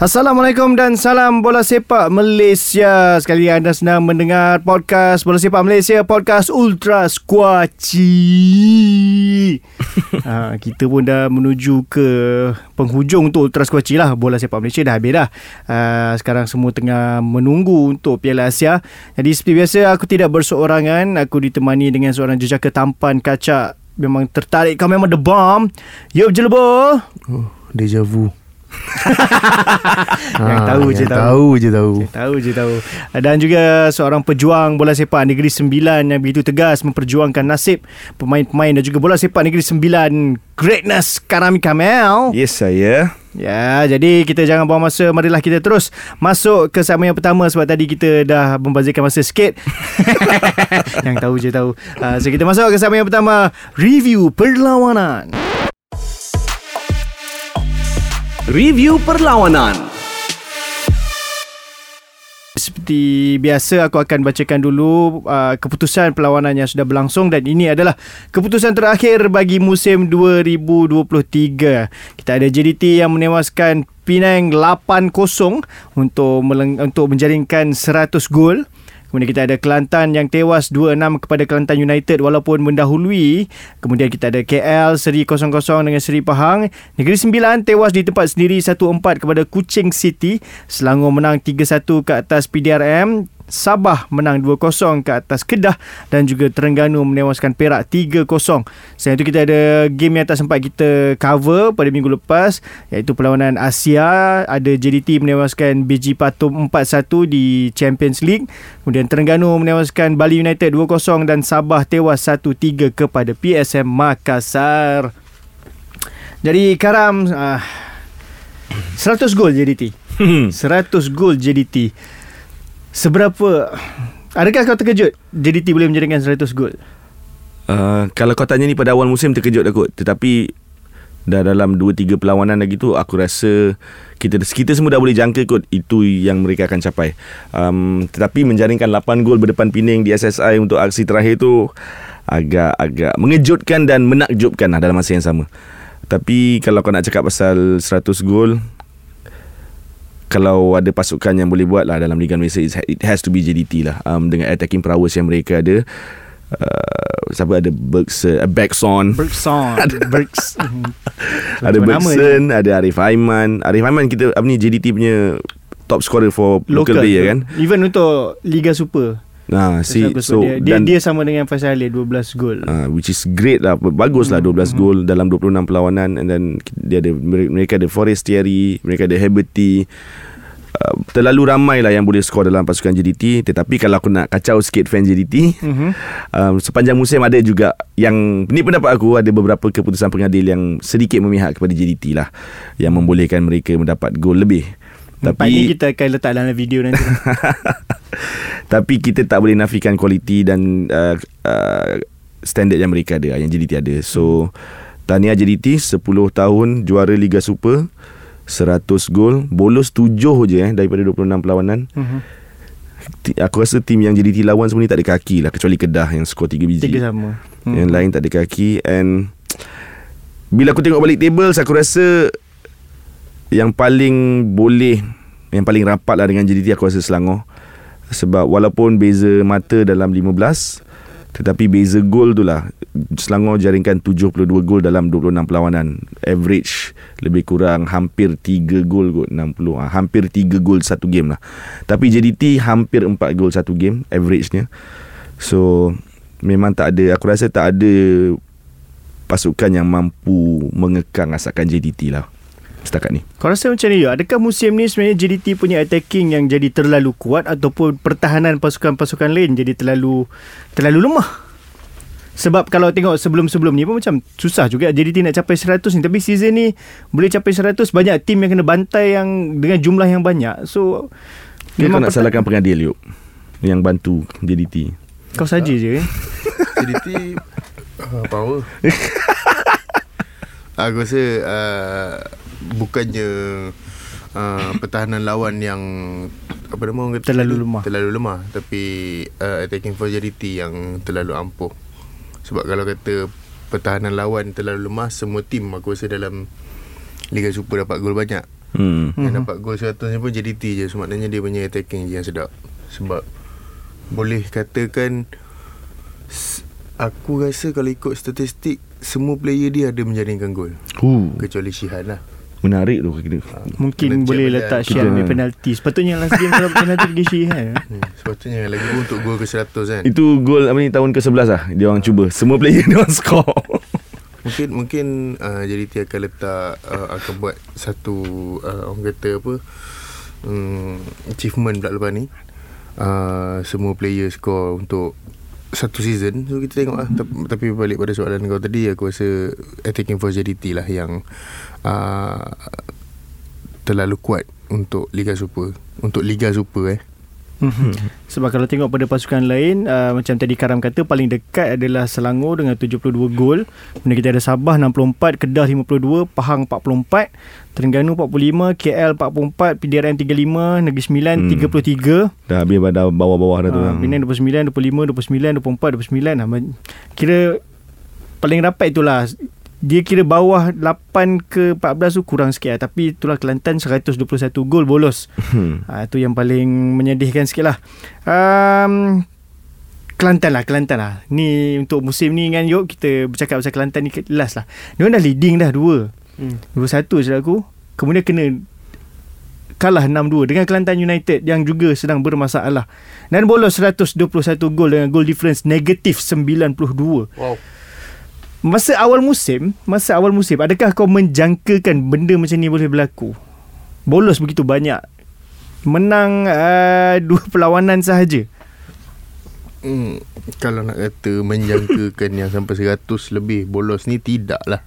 Assalamualaikum dan salam bola sepak Malaysia. Sekali anda sedang mendengar podcast bola sepak Malaysia, podcast Ultra Squatchy. ha, kita pun dah menuju ke penghujung untuk Ultra Squatchy lah. Bola sepak Malaysia dah habis dah. Uh, sekarang semua tengah menunggu untuk Piala Asia. Jadi seperti biasa aku tidak berseorangan. Aku ditemani dengan seorang jejaka tampan kacak. Memang tertarik kau memang the bomb. Yup jelebo. Oh, deja vu. yang tahu Ah, je yang tahu. tahu je tahu. Tahu je tahu. Dan juga seorang pejuang bola sepak Negeri Sembilan yang begitu tegas memperjuangkan nasib pemain-pemain dan juga bola sepak Negeri Sembilan Greatness Karami Kamel. Yes saya. Ya, jadi kita jangan buang masa. Marilah kita terus masuk ke segmen yang pertama sebab tadi kita dah membazirkan masa sikit. yang tahu je tahu. Uh, so kita masuk ke segmen yang pertama, review perlawanan. Review perlawanan. Seperti biasa aku akan bacakan dulu uh, keputusan perlawanan yang sudah berlangsung dan ini adalah keputusan terakhir bagi musim 2023. Kita ada JDT yang menewaskan Penang 8-0 untuk meleng- untuk menjaringkan 100 gol. Kemudian kita ada Kelantan yang tewas 2-6 kepada Kelantan United walaupun mendahului. Kemudian kita ada KL seri 0-0 dengan Seri Pahang. Negeri Sembilan tewas di tempat sendiri 1-4 kepada Kuching City. Selangor menang 3-1 ke atas PDRM. Sabah menang 2-0 ke atas Kedah dan juga Terengganu menewaskan Perak 3-0. Selain itu kita ada game yang tak sempat kita cover pada minggu lepas iaitu perlawanan Asia. Ada JDT menewaskan BG Patum 4-1 di Champions League. Kemudian Terengganu menewaskan Bali United 2-0 dan Sabah tewas 1-3 kepada PSM Makassar. Jadi Karam uh, 100 gol JDT. 100 gol JDT. Seberapa Adakah kau terkejut JDT boleh menjadikan 100 gol? Uh, kalau kau tanya ni pada awal musim terkejut aku. Tetapi dah dalam 2-3 perlawanan lagi tu aku rasa kita kita semua dah boleh jangka kot itu yang mereka akan capai. Um, tetapi menjaringkan 8 gol berdepan Pening di SSI untuk aksi terakhir tu agak-agak mengejutkan dan menakjubkan lah dalam masa yang sama. Tapi kalau kau nak cakap pasal 100 gol kalau ada pasukan yang boleh buat lah dalam Liga Malaysia it has to be JDT lah. Um, dengan attacking prowess yang mereka ada uh, siapa ada Bergson uh, Bergson. Bergson. Bergs ada Bergson ada Arif Aiman. Arif Aiman kita apa ni JDT punya top scorer for local, Local. player kan? Even untuk Liga Super nah see Aku so dia, dia, dan dia sama dengan Faisal Ali 12 gol. Uh, which is great lah. Bagus lah 12 gol Dalam 26 perlawanan. And then Dia ada Mereka ada Forestieri Mereka ada Heberty. Uh, Terlalu ramai lah Yang boleh skor dalam pasukan JDT Tetapi kalau aku nak Kacau sikit fan JDT Mhm. um, Sepanjang musim ada juga Yang Ni pendapat aku Ada beberapa keputusan pengadil Yang sedikit memihak kepada JDT lah. Yang membolehkan mereka Mendapat gol lebih. Tapi Tapi kita akan letak dalam video nanti Tapi kita tak boleh nafikan kualiti dan uh, uh, standard yang mereka ada yang JDT ada. So tahniah JDT 10 tahun juara Liga Super 100 gol, bolos 7 je eh daripada 26 perlawanan. Ti- Aku rasa tim yang JDT lawan semua ni tak ada kaki lah kecuali Kedah yang skor 3 biji. Tiga sama Hmm. Yang lain tak ada kaki and bila aku tengok balik tables aku rasa yang paling boleh yang paling rapat lah dengan JDT aku rasa Selangor sebab walaupun beza mata dalam 15 tetapi beza gol tu lah Selangor jaringkan 72 gol dalam 26 perlawanan. Average lebih kurang hampir 3 gol kot 60 ha, hampir 3 gol satu game lah. Tapi JDT hampir 4 gol satu game averagenya. So memang tak ada aku rasa tak ada pasukan yang mampu mengekang asakan JDT lah setakat ni Kau rasa macam ni ya? Adakah musim ni sebenarnya JDT punya attacking yang jadi terlalu kuat ataupun pertahanan pasukan-pasukan lain jadi terlalu terlalu lemah? Sebab kalau tengok sebelum-sebelum ni pun macam susah juga JDT nak capai 100 ni tapi season ni boleh capai 100 banyak tim yang kena bantai yang dengan jumlah yang banyak. So Ni kau nak salahkan pengadil yuk Yang bantu JDT kau saja je. JDT uh, Power Aku rasa uh, Bukannya uh, pertahanan lawan yang apa nama orang kata Terlalu lemah. Terlalu lemah tapi uh, attacking fragility yang terlalu ampuh. Sebab kalau kata pertahanan lawan terlalu lemah semua tim aku rasa dalam Liga Super dapat gol banyak. Hmm. Yang dapat gol 100 ni pun JDT je so, Maknanya dia punya attacking je yang sedap Sebab Boleh katakan s- Aku rasa kalau ikut statistik Semua player dia ada menjaringkan gol Huh. Kecuali Shihan lah Menarik tu kita. Mungkin Kena boleh letak Kita- punya penalti Sepatutnya last game kalau penalti pergi Syihan hmm, Sepatutnya lagi pun untuk gol ke 100 kan Itu gol apa ni tahun ke-11 lah. Dia orang cuba. Semua player dia orang score. Mungkin mungkin uh, JDT akan letak uh, Akan buat satu uh, Orang kata apa um, Achievement pula lepas ni uh, Semua player score untuk satu season So kita tengok lah. Tapi- Tapi balik pada soalan kau tadi Aku rasa Attacking for JDT lah yang uh, Terlalu kuat Untuk Liga Super. Untuk Liga Super eh Mhm. Sebab kalau tengok pada pasukan lain uh, Macam tadi Karam kata Paling dekat adalah Selangor Dengan 72 gol Kemudian kita ada Sabah 64 Kedah 52 Pahang 44 Terengganu 45 KL 44 PDRM 35 Negeri Sembilan Hmm. 33 dah habis pada bawah-bawah dah tu. uh, Penang 29 25 29 24 29 lah. Ma- Kira Paling rapat itulah dia kira bawah 8 ke 14 tu kurang sikit lah. Tapi itulah Kelantan 121 gol bolos. Hmm. Ha, itu yang paling menyedihkan sikit lah. Um, Kelantan lah, Kelantan lah. Ni untuk musim ni kan Yop, kita bercakap pasal Kelantan ni last lah. Dia dah leading dah dua. Hmm. Dua satu silap aku. Kemudian kena kalah 6-2 dengan Kelantan United yang juga sedang bermasalah. Dan bolos 121 gol dengan goal difference negatif 92. Wow Masa awal musim, masa awal musim, adakah kau menjangkakan benda macam ni boleh berlaku? Bolos begitu banyak. Menang uh, dua perlawanan sahaja. Hmm, kalau nak kata menjangkakan yang sampai 100 lebih bolos ni tidak lah.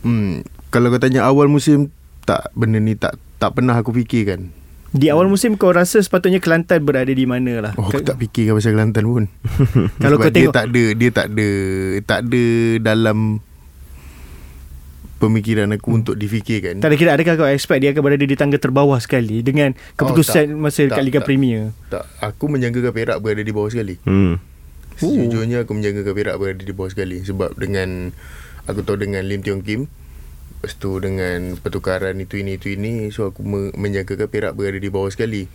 Hmm, kalau kau tanya awal musim tak benda ni tak tak pernah aku fikirkan. Di awal musim kau rasa sepatutnya Kelantan berada di mana lah? Oh, aku tak fikirkan pasal Kelantan pun. Kalau Sebab kau dia tengok- tak ada dia tak ada tak ada dalam pemikiran aku untuk difikirkan. Tak ada kira adakah kau expect dia akan berada di tangga terbawah sekali dengan keputusan tak. masa dekat Tak, Liga tak. Premier? Tak, aku menjangkakan Perak berada di bawah sekali. Hmm. Sejujurnya aku menjangkakan Perak berada di bawah sekali sebab dengan aku tahu dengan Lim Tiong Kim Lepas tu dengan pertukaran itu ini itu ini so aku me- menjangkakan Perak berada di bawah sekali.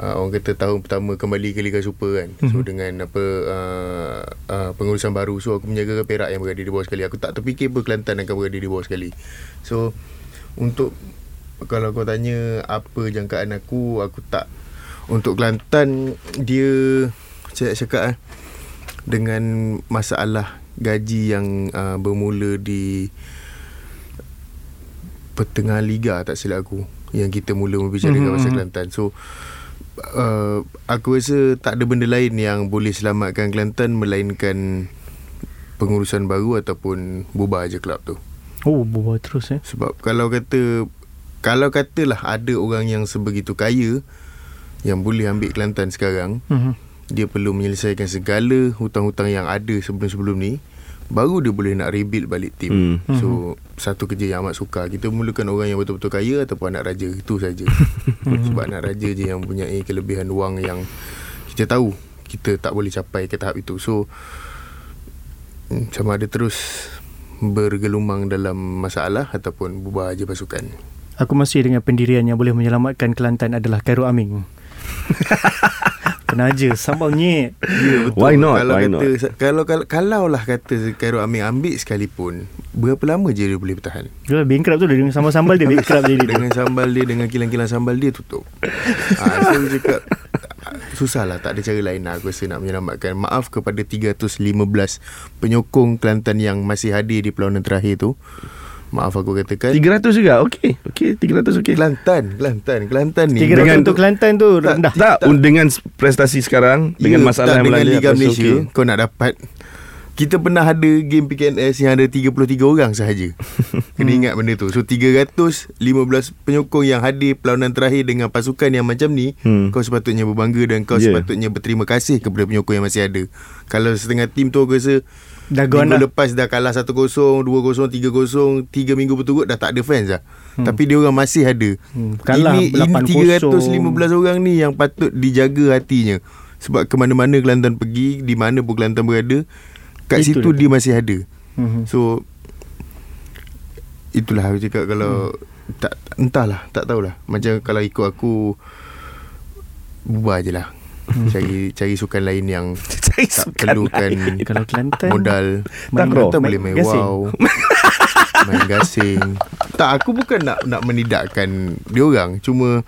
Uh, orang kata tahun pertama kembali ke Liga Super kan. So Mhm. dengan apa uh, uh, pengurusan baru so aku menjangkakan Perak yang berada di bawah sekali. Aku tak terfikir pun Kelantan akan berada di bawah sekali. So untuk kalau kau tanya apa jangkaan aku aku tak untuk Kelantan dia saya cakap eh dengan masalah gaji yang uh, bermula di pertengahan liga tak silap aku yang kita mula membicarakan Mhm, pasal. Kelantan. So uh, aku rasa tak ada benda lain yang boleh selamatkan Kelantan melainkan pengurusan baru ataupun bubar je kelab tu. Oh, bawa terus eh. Sebab kalau kata kalau katalah ada orang yang sebegitu kaya yang boleh ambil Kelantan sekarang, Mhm. dia perlu menyelesaikan segala hutang-hutang yang ada sebelum-sebelum ni baru dia boleh nak rebuild balik tim. Hmm. So satu kerja yang amat sukar. Kita memerlukan orang yang betul-betul kaya ataupun anak raja. Itu saja. Sebab anak raja je yang mempunyai kelebihan wang yang kita tahu kita tak boleh capai ke tahap itu. So mm, sama ada terus bergelumang dalam masalah ataupun bubar je pasukan. Aku masih dengan pendirian yang boleh menyelamatkan Kelantan adalah Khairul Amin. Penaja sambal nyet. Ya betul. Why not? Kalau Why kata kalau kalau kalau lah kata Khairul Amin ambil sekalipun, berapa lama je dia boleh bertahan? Dia bankrupt tu dia dengan sambal-sambal dia bankrupt jadi dia. dengan sambal dia dengan kilang-kilang sambal dia tutup. ha, so aku cakap susah lah tak ada cara lain lah aku rasa nak menyelamatkan. Maaf kepada 315 penyokong Kelantan yang masih hadir di perlawanan terakhir tu. Maaf aku katakan 300 juga. Okey. Okey, 300 okey. Kelantan, Kelantan, Kelantan ni 300 Dengan- untuk Kelantan tu Tak, rendah. Tak, Tak. dengan prestasi sekarang dengan Ya, masalah tak, yang dengan Liga Malaysia okey. kau nak dapat kita pernah ada game PKNS yang ada 33 orang sahaja. Kena ingat benda tu. So 315 penyokong yang hadir perlawanan terakhir dengan pasukan yang macam ni, Hmm. kau sepatutnya berbangga dan kau Yeah. sepatutnya berterima kasih kepada penyokong yang masih ada. Kalau setengah tim tu aku rasa Dah gone Minggu lah. lepas dah kalah 1-0 2-0 3-0 3 minggu berturut dah tak ada fans dah hmm. Tapi dia orang masih ada Hmm, kalah Ini, ini 8-0. 315 orang ni Yang patut dijaga hatinya Sebab ke mana-mana Kelantan pergi Di mana pun Kelantan berada Kat Itu situ dia. dia masih ada Mhm. So Itulah aku cakap Kalau tak Entahlah Tak tahulah Macam kalau ikut aku Bubar je lah Cari cari sukan lain yang Cari tak sukan perlukan Kalau Kelantan modal. main Kelantan main boleh main gasing. wow. Main gasing. Tak aku bukan nak nak menidakkan dia orang. Cuma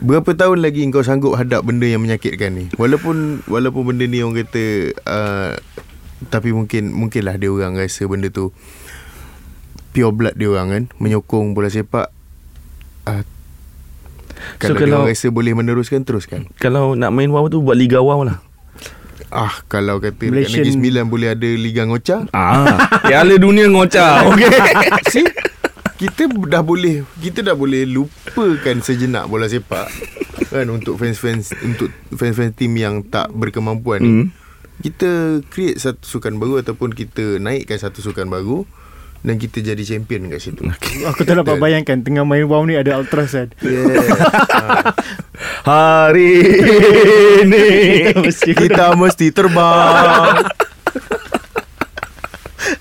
berapa tahun lagi kau sanggup hadap benda yang menyakitkan ni? Walaupun walaupun benda ni orang kata uh, tapi mungkin mungkinlah dia orang rasa benda tu pure blood dia orang kan. Menyokong bola sepak. Uh, kalau, dia kalau- rasa boleh meneruskan teruskan. Kalau nak main WoW tu Buat Liga WoW lah. Ah kalau kata dekat Malaysian- Negeri Sembilan boleh ada Liga Ngoca Ah, Piala dunia ngocah Okay See? Kita dah boleh kita dah boleh lupakan sejenak bola sepak kan untuk fans-fans untuk fans-fans tim yang tak berkemampuan ni. Hmm. Kita create satu sukan baru ataupun kita naikkan satu sukan baru dan kita jadi champion kat situ. Aku tak dapat bayangkan Tengah main WoW ni Ada Ultrasan Yeah. Hari ini Mesti kita mesti terbang.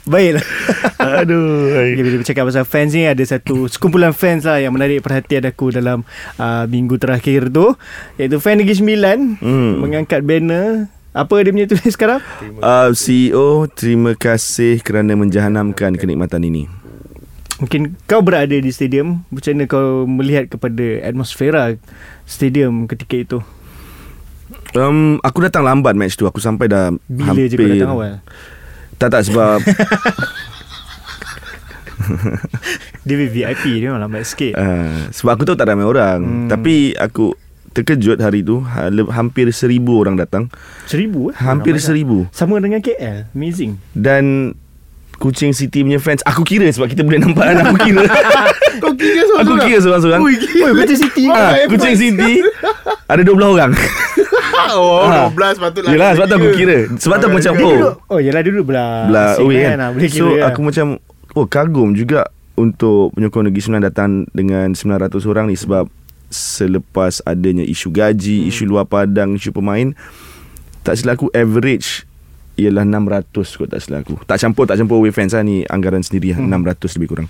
Baiklah Aduh Okay, bila bercakap pasal fans ni ada satu sekumpulan fans lah yang menarik perhatian aku dalam uh, minggu terakhir tu iaitu fan Negeri Sembilan Hmm. mengangkat banner apa dia punya tulis sekarang? uh, CEO Terima kasih kerana menjahanamkan kenikmatan ini Mungkin kau berada di stadium Macam mana kau melihat kepada atmosfera stadium ketika itu? um, Aku datang lambat match tu Aku sampai dah Bila hampir je kau datang awal? Tak tak sebab Dia VIP dia memang lambat sikit uh, Sebab aku tahu tak ramai orang hmm. Tapi aku terkejut hari tu ha- Hampir seribu orang datang Seribu eh? Hampir Ramai tak? seribu Sama dengan KL Amazing Dan Kucing City punya fans Aku kira sebab kita boleh nampak kan Aku kira Kau kira Aku seorang-seorang? kira seorang-seorang Ui, Kucing City Ah, ha, hebat. Kucing City Ada 12 orang Oh, Ah. 12 patutlah. Yelah sebab tu aku kira Sebab tu aku Ah, macam Oh oh yelah duduk belah Belah Asing away kan, ah, Boleh kira So kan. aku macam Oh kagum juga Untuk penyokong Negeri Sembilan datang Dengan 900 orang ni Sebab Selepas adanya isu gaji hmm. Isu luar padang Isu pemain Tak silap aku average Ialah 600 kot tak silap aku Tak campur Tak campur away fans lah ni Anggaran sendiri hmm. 600 lebih kurang.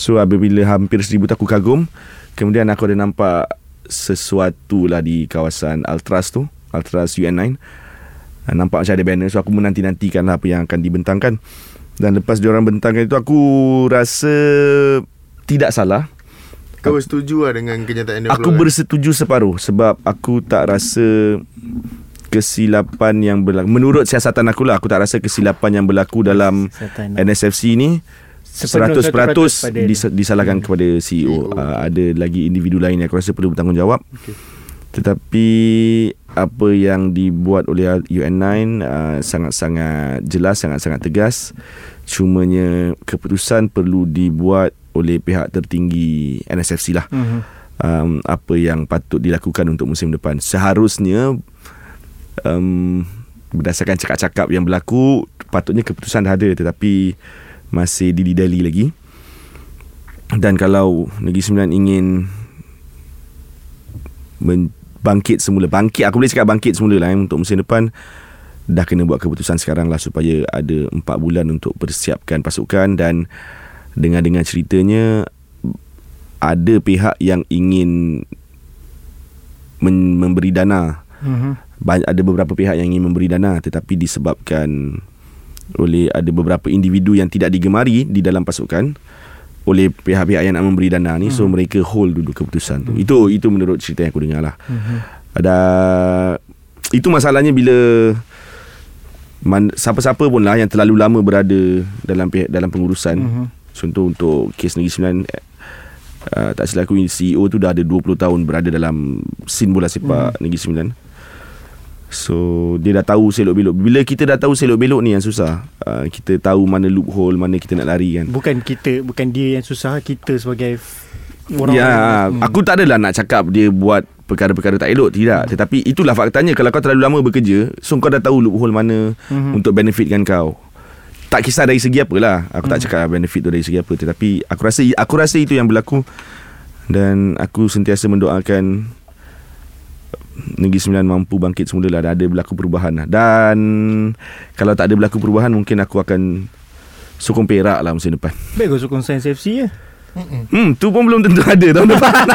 So apabila hampir 1000 tu aku kagum Kemudian aku ada nampak Sesuatu lah di kawasan Altras tu Altras UN9 Ah, Nampak macam ada banner So aku menanti-nantikan lah Apa yang akan dibentangkan. Dan lepas diorang bentangkan itu Aku rasa Tidak salah Kau setuju lah dengan kenyataan dia Aku kan? bersetuju separuh Sebab aku tak rasa Kesilapan yang berlaku Menurut siasatan aku lah Aku tak rasa kesilapan yang berlaku Dalam Siasatan. NSFC ni Sepenuh 100% 100% pada dis- disalahkan kepada CEO. Uh, ada lagi individu lain yang aku rasa perlu bertanggungjawab. Okey. Tetapi apa yang dibuat oleh UN9 uh, sangat-sangat jelas, sangat-sangat tegas. Cumanya keputusan perlu dibuat oleh pihak tertinggi NSFC lah. Mhm. Um, apa yang patut dilakukan untuk musim depan. Seharusnya um, berdasarkan cakap-cakap yang berlaku patutnya keputusan dah ada tetapi masih dididali lagi. Dan kalau Negeri Sembilan ingin men- bangkit semula bangkit aku boleh cakap bangkit semula lah eh, untuk musim depan dah kena buat keputusan sekarang lah supaya ada 4 bulan untuk persiapkan pasukan dan dengar-dengar ceritanya ada pihak yang ingin men- memberi dana Mhm. Ba- ada beberapa pihak yang ingin memberi dana tetapi disebabkan oleh ada beberapa individu yang tidak digemari di dalam pasukan oleh pihak-pihak yang nak memberi dana ni hmm. so mereka hold dulu keputusan tu. Itu itu menurut cerita yang aku dengar lah. Hmm. Ada itu masalahnya bila man, siapa-siapa pun lah yang terlalu lama berada dalam pihak dalam pengurusan. Mhm. Contoh untuk kes Negeri Sembilan uh, tak silap aku CEO tu dah ada 20 tahun berada dalam scene bola sepak hmm. Negeri Sembilan. So dia dah tahu selok-belok Bila kita dah tahu selok-belok ni yang susah uh, Kita tahu mana loophole Mana kita nak lari kan Bukan kita Bukan dia yang susah Kita sebagai Orang Ya Hmm. Aku tak adalah nak cakap Dia buat perkara-perkara tak elok Tidak Tetapi itulah faktanya Kalau kau terlalu lama bekerja So kau dah tahu loophole mana Mhm. Untuk benefitkan kau tak kisah dari segi apa lah Aku tak cakap benefit tu dari segi apa Tetapi aku rasa Aku rasa itu yang berlaku. Dan aku sentiasa mendoakan Negeri Sembilan mampu bangkit semula lah Dan ada berlaku perubahan lah. Dan Kalau tak ada berlaku perubahan Mungkin aku akan Sokong Perak lah musim depan. Baik kau sokong Science FC je Hmm tu pun belum tentu ada tahun depan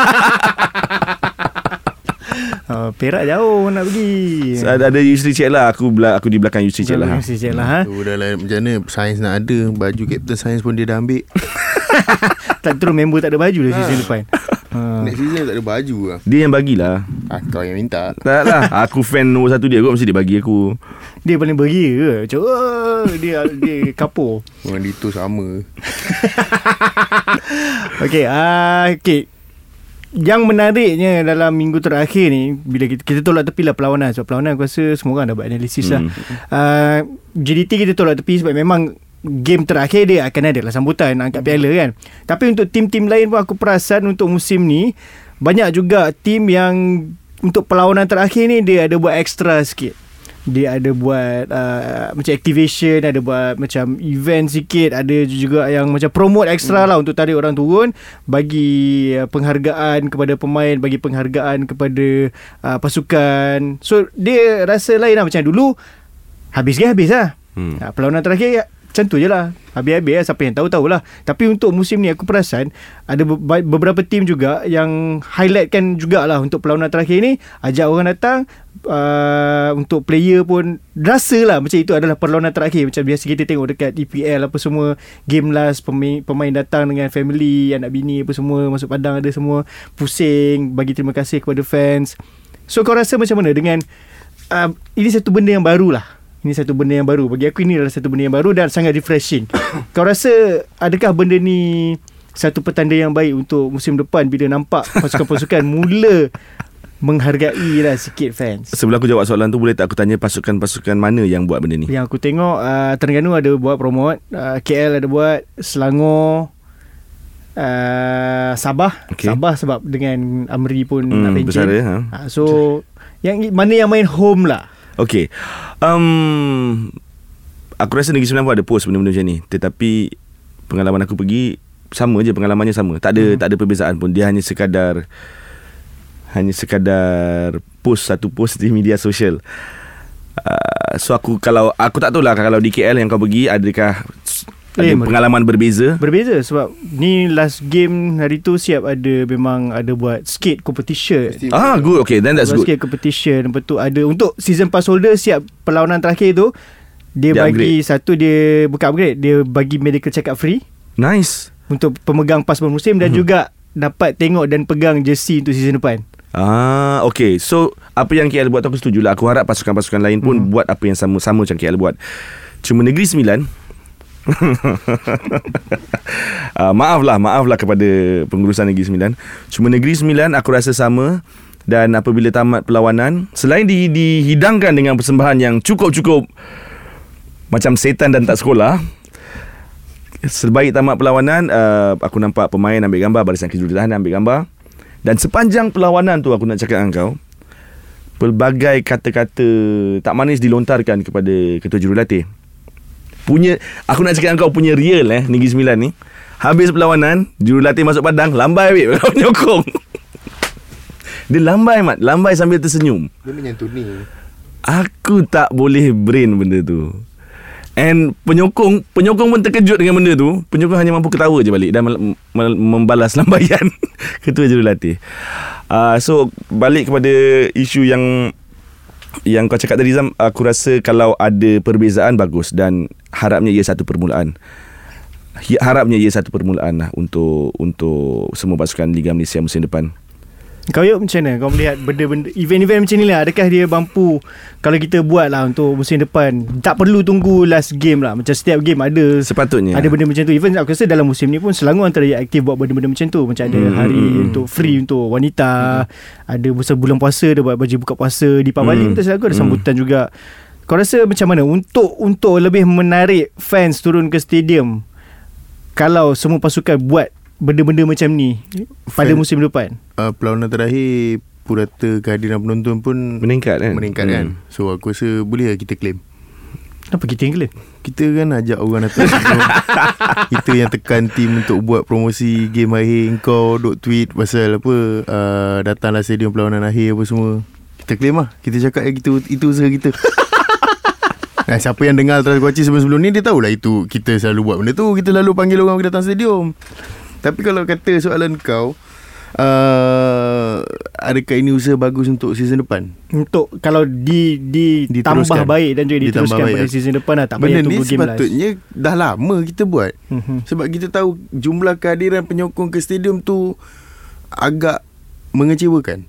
uh, Perak jauh nak pergi. So, ada, ada Yusri Cik lah. Aku bela, aku di belakang Yusri Cik lah. Mesti cek lah ha? Tu dah lah macam mana? Sains nak ada. Baju Captain Sains pun dia dah ambil. Tak terus member tak ada baju dah season depan. Ha. Next season tak ada baju lah. Dia yang bagilah ah, Kau yang minta. Tak lah. Aku fan nombor satu dia kot Mesti dia bagi aku. Dia paling beria ke? Macam "Oh," Dia dia kapur. Orang itu sama. Okay uh, Okay yang menariknya dalam minggu terakhir ni bila kita, kita tolak tepi lah perlawanan. Sebab perlawanan aku rasa semua orang dah buat analisis lah. Hmm. uh, JDT kita tolak tepi sebab memang game terakhir dia akan ada lah sambutan angkat piala kan. Tapi untuk tim-tim lain pun aku perasan untuk musim ni banyak juga tim yang untuk perlawanan terakhir ni dia ada buat extra sikit dia ada buat uh, macam activation ada buat macam event sikit ada juga yang macam promote extra hmm. lah untuk tarik orang turun bagi uh, penghargaan kepada pemain bagi penghargaan kepada uh, pasukan so dia rasa lain lah macam dulu habis ke habis lah Hmm. hmm. perlawanan terakhir ya, macam tu je lah. Habis-habis lah Siapa yang tahu-tahu lah Tapi untuk musim ni Aku perasan Ada be- beberapa tim juga Yang highlightkan jugalah Untuk perlawanan terakhir ni. Ajak orang datang uh, Untuk player pun Rasa lah Macam itu adalah perlawanan terakhir. Macam biasa kita tengok Dekat EPL Apa semua Game last Pemain, pemain datang dengan family Anak bini apa semua Masuk padang ada semua Pusing Bagi terima kasih kepada fans. So kau rasa macam mana Dengan uh, Ini satu benda yang baru lah ini satu benda yang baru. Bagi aku ini adalah satu benda yang baru Dan sangat refreshing. Kau rasa Adakah benda ni Satu petanda yang baik Untuk musim depan Bila nampak Pasukan-pasukan Mula Menghargai lah sikit fans? Sebelum aku jawab soalan tu Boleh tak aku tanya Pasukan-pasukan mana yang buat benda ni? Yang aku tengok uh, Terengganu ada buat promote uh, KL ada buat Selangor uh, Sabah. Okey. Sabah sebab dengan Amri pun Hmm, nak pencen bersara, ha. uh, So Yang mana yang main home lah Okay um, Aku rasa Negeri Sembilan pun ada post benda-benda macam ni. Tetapi Pengalaman aku pergi Sama je pengalamannya sama. Tak ada hmm. tak ada perbezaan pun. Dia hanya sekadar Hanya sekadar Post satu post di media sosial. Uh, So aku Kalau Aku tak tahu lah Kalau di KL yang kau pergi Adakah Ada Eh, pengalaman berbeza Berbeza sebab ni last game hari tu siap ada memang ada buat skate competition. Ah good Okay then that's buat good skate competition lepas tu ada untuk season pass holder siap perlawanan terakhir tu dia, Dia bagi satu dia bukan upgrade dia bagi medical check up free Nice untuk pemegang pas bermusim dan Mhm. juga dapat tengok dan pegang jersey untuk season depan. Ah, okay. So apa yang KL buat tu aku setuju lah. Aku harap pasukan-pasukan lain pun hmm. buat apa yang sama sama macam KL buat. Cuma Negeri Sembilan uh, maaf lah, maaf lah kepada pengurusan Negeri Sembilan. Cuma Negeri Sembilan aku rasa sama dan apabila tamat perlawanan, selain di, dihidangkan dengan persembahan yang cukup-cukup macam setan dan tak sekolah, Sebaik tamat perlawanan uh, Aku nampak pemain ambil gambar Barisan kejuruteraan ambil gambar Dan sepanjang perlawanan tu Aku nak cakap dengan kau Pelbagai kata-kata Tak manis dilontarkan kepada Ketua jurulatih Punya Aku nak cakap kau punya real eh Negeri Sembilan ni. Habis perlawanan Jurulatih masuk padang Lambai weh Kau menyokong Dia lambai mat. Lambai sambil tersenyum. Dia menyentuh ni Aku tak boleh brain benda tu. And penyokong Penyokong pun terkejut dengan benda tu. Penyokong hanya mampu ketawa je balik Dan membalas lambaian Ketua jurulatih. Uh, So Balik kepada Isu yang Yang kau cakap tadi Zam Aku rasa kalau ada perbezaan Bagus. Dan harapnya ia satu permulaan. Harapnya ia satu permulaan lah Untuk Untuk semua pasukan Liga Malaysia musim depan Kau yuk macam mana? Kau melihat benda-benda Event-event macam ni lah. Adakah dia mampu Kalau kita buat lah Untuk musim depan Tak perlu tunggu last game lah. Macam setiap game ada Sepatutnya. Ada benda macam tu. Even aku rasa dalam musim ni pun Selangor antara yang aktif Buat benda-benda macam tu. Macam ada Hmm, hari hmm, Untuk free untuk wanita Ada masa bulan puasa Dia buat baju buka puasa Di Pabali Hmm, hmm. Selangor ada hmm. sambutan juga. Kau rasa macam mana? Untuk untuk lebih menarik Fans turun ke stadium Kalau semua pasukan Buat benda-benda macam ni Pada Fan- musim depan? Uh, Perlawanan terakhir Purata kehadiran penonton pun Meningkat kan? Meningkat kan? So aku rasa Boleh lah kita claim. Kenapa kita yang claim? Kita kan ajak orang datang. Kita yang tekan tim Untuk buat promosi Game akhir. Kau duk tweet Pasal apa uh, Datanglah stadium perlawanan akhir Apa semua. Kita claim lah. Kita cakap yang itu, itu usaha kita. Nah, siapa yang dengar Trans Kuaci sebelum-sebelum ni Dia tahulah itu Kita selalu buat benda tu. Kita lalu panggil orang Kita datang stadium Tapi kalau kata soalan kau uh, Adakah ini usaha bagus Untuk season depan? Untuk kalau di di tambah Diteruskan. baik dan juga Ditambah diteruskan baik, pada ya. season depan lah tak Benda payah ni tunggu game last. Dah lama kita buat Mhm. Sebab kita tahu Jumlah kehadiran penyokong ke stadium tu Agak Mengecewakan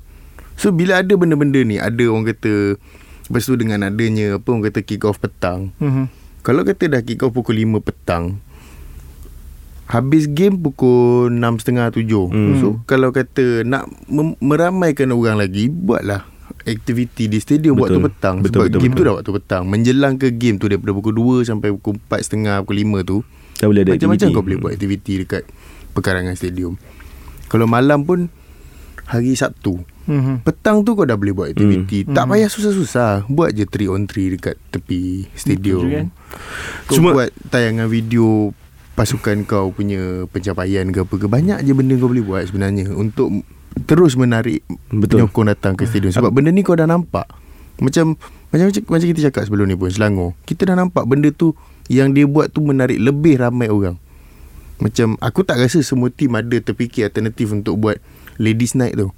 So bila ada benda-benda ni Ada orang kata Lepas tu dengan adanya Apa orang kata kick off petang Mhm. Kalau kata dah kick off pukul 5 petang Habis game pukul 6.30 7 Hmm. So kalau kata Nak mem- meramaikan orang lagi Buatlah Aktiviti di stadium Betul. Waktu petang Betul, Sebab betul, game tu betul. dah waktu petang Menjelang ke game tu Daripada pukul 2 Sampai pukul 4.30 Pukul 5 tu Tak boleh ada Macam-macam aktiviti. kau boleh buat aktiviti Dekat Pekarangan stadium Kalau malam pun Hari Sabtu Mhm. Petang tu kau dah boleh buat aktiviti Hmm. Tak Hmm. payah susah-susah Buat je 3 on 3 Dekat tepi stadium Betul kan? Kau Cuma- buat tayangan video Pasukan kau punya Pencapaian ke apa ke Banyak je benda kau boleh buat sebenarnya Untuk Terus menarik Betul. Penyokong datang ke stadium. Sebab benda ni kau dah nampak. Macam Macam macam kita cakap sebelum ni pun Selangor. Kita dah nampak benda tu Yang dia buat tu menarik Lebih ramai orang. Macam Aku tak rasa semua tim ada terfikir alternatif Untuk buat Ladies night tu.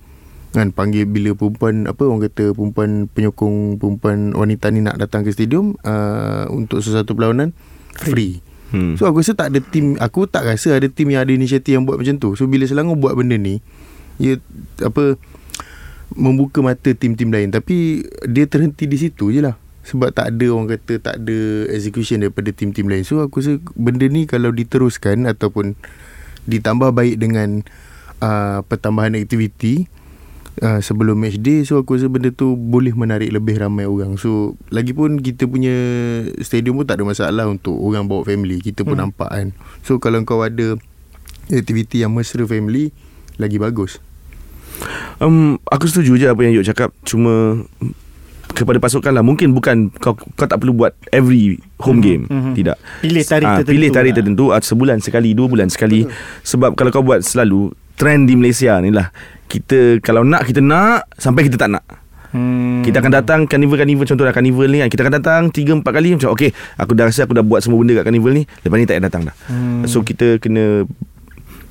Kan panggil bila perempuan apa orang kata perempuan penyokong perempuan wanita ni nak datang ke stadium uh, untuk sesuatu perlawanan free. Hmm. So aku rasa tak ada tim aku tak rasa ada tim yang ada inisiatif yang buat macam tu. So bila Selangor buat benda ni ia apa membuka mata tim-tim lain tapi dia terhenti di situ je lah. Sebab tak ada orang kata tak ada execution daripada tim-tim lain. So aku rasa benda ni kalau diteruskan ataupun ditambah baik dengan uh, pertambahan aktiviti uh, sebelum match day so aku rasa benda tu boleh menarik lebih ramai orang. So lagipun kita punya stadium pun tak ada masalah untuk orang bawa family kita pun Hmm. nampak kan. So kalau kau ada aktiviti yang mesra family lagi bagus. Um, aku setuju je apa yang Yuk cakap. Cuma kepada pasukan lah Mungkin bukan kau, kau tak perlu buat every home Mhm, game. Mhm. Tidak. Pilih tarikh Ah, tertentu Pilih tarikh lah. tertentu ah, Sebulan sekali Dua bulan sekali. Sebab kalau kau buat selalu Trend di Malaysia ni lah Kita Kalau nak kita nak Sampai kita tak nak Hmm. Kita akan datang Carnival-carnival Contohnya carnival ni kan Kita akan datang 3-4 kali Macam okay Aku dah rasa aku dah buat semua benda kat carnival ni Lepas ni tak payah datang dah Hmm. So kita kena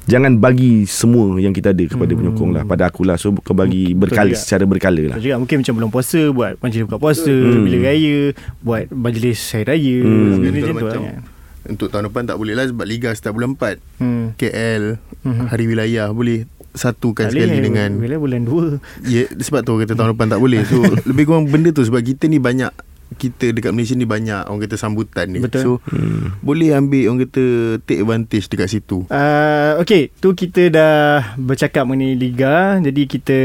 Jangan bagi semua yang kita ada kepada Hmm. penyokong lah Pada akulah So kau bagi Betul berkala juga. Secara berkala lah juga mungkin macam bulan puasa buat majlis buka puasa Hmm. bila raya buat majlis hari raya Hmm. macam tu lah kan. untuk tahun depan tak boleh lah sebab liga start bulan 4 Hmm. KL Mhm. hari wilayah boleh satukan Tak sekali boleh, dengan bila bulan 2 Ya sebab tu kata tahun depan tak boleh So lebih kurang benda tu Sebab kita ni banyak Kita dekat Malaysia ni banyak Orang kata sambutan ni Betul. So Hmm. boleh ambil Orang kata Take advantage dekat situ Uh, okay, tu kita dah bercakap mengenai Liga. Jadi kita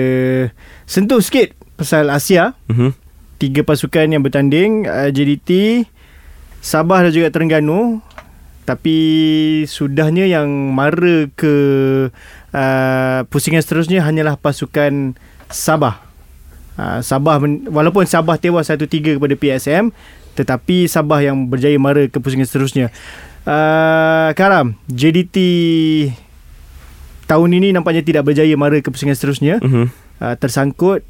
sentuh sikit pasal Asia. Mhm. Tiga pasukan yang bertanding, uh, JDT, Sabah dan juga Terengganu. Tapi sudahnya yang mara ke uh, pusingan seterusnya hanyalah pasukan Sabah. Uh, Sabah men- walaupun Sabah tewas 1-3 kepada PSM tetapi Sabah yang berjaya mara ke pusingan seterusnya. Uh, Karam, JDT tahun ini nampaknya tidak berjaya mara ke pusingan seterusnya. Mhm. Uh, tersangkut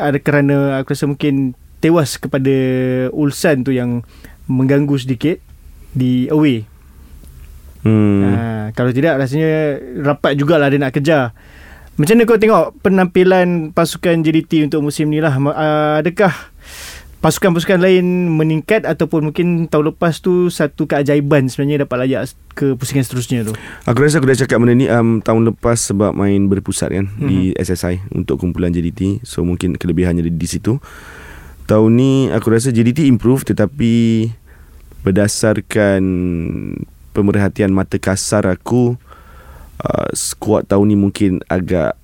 ada kerana aku rasa mungkin tewas kepada Ulsan tu yang mengganggu sedikit di away. Hmm. Uh, kalau tidak rasanya rapat jugalah dia nak kejar. Macam mana kau tengok penampilan pasukan JDT untuk musim ni lah? Uh, adakah pasukan-pasukan lain meningkat ataupun mungkin tahun lepas tu satu keajaiban sebenarnya dapat layak ke pusingan seterusnya tu? Aku rasa aku dah cakap benda ni um, tahun lepas sebab main berpusat kan Mhm. di SSI untuk kumpulan JDT. So mungkin kelebihannya di, di situ. Tahun ni aku rasa JDT improve tetapi berdasarkan pemerhatian mata kasar aku uh, squad tahun ni mungkin agak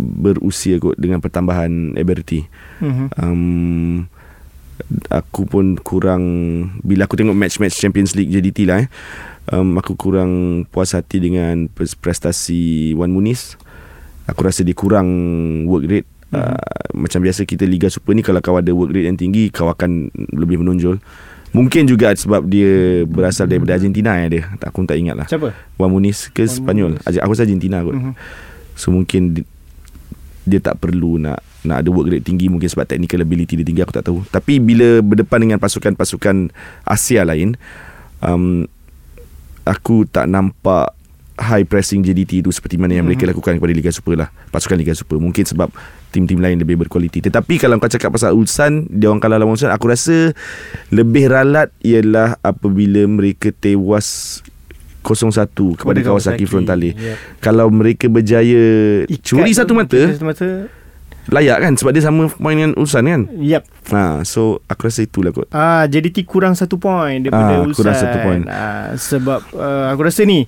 berusia kot dengan pertambahan ability. Mm-hmm. um, aku pun kurang bila aku tengok match-match Champions League JDT lah eh um, aku kurang puas hati dengan pres- prestasi Wan Muniz aku rasa dia kurang work rate uh, macam biasa kita Liga Super ni kalau kau ada work rate yang tinggi kau akan lebih menonjol Mungkin juga sebab dia berasal daripada Argentina ya dia. Tak aku tak ingat lah. Siapa? Juan Muniz ke Spanyol. Aj- Aku rasa Argentina kot. Mhm. So mungkin di- dia tak perlu nak nak ada work rate tinggi mungkin sebab technical ability dia tinggi aku tak tahu. Tapi bila berdepan dengan pasukan-pasukan Asia lain um, aku tak nampak high pressing JDT itu seperti mana yang mereka lakukan kepada Liga Super lah. Pasukan Liga Super. Mungkin sebab tim-tim lain lebih berkualiti. Tetapi kalau kau cakap pasal Ulsan, dia orang kalah lawan Ulsan, aku rasa lebih ralat ialah apabila mereka tewas 0-1 kepada Kepada Kawasaki. Frontale. Yep. Kalau mereka berjaya Ikat curi tu, satu mata, Satu mata. layak kan sebab dia sama poin dengan Ulsan kan. Yap. Ha, so aku rasa itulah kot. Ah, JDT kurang satu poin daripada Ah, Ulsan. kurang satu poin. Ah, sebab uh, aku rasa ni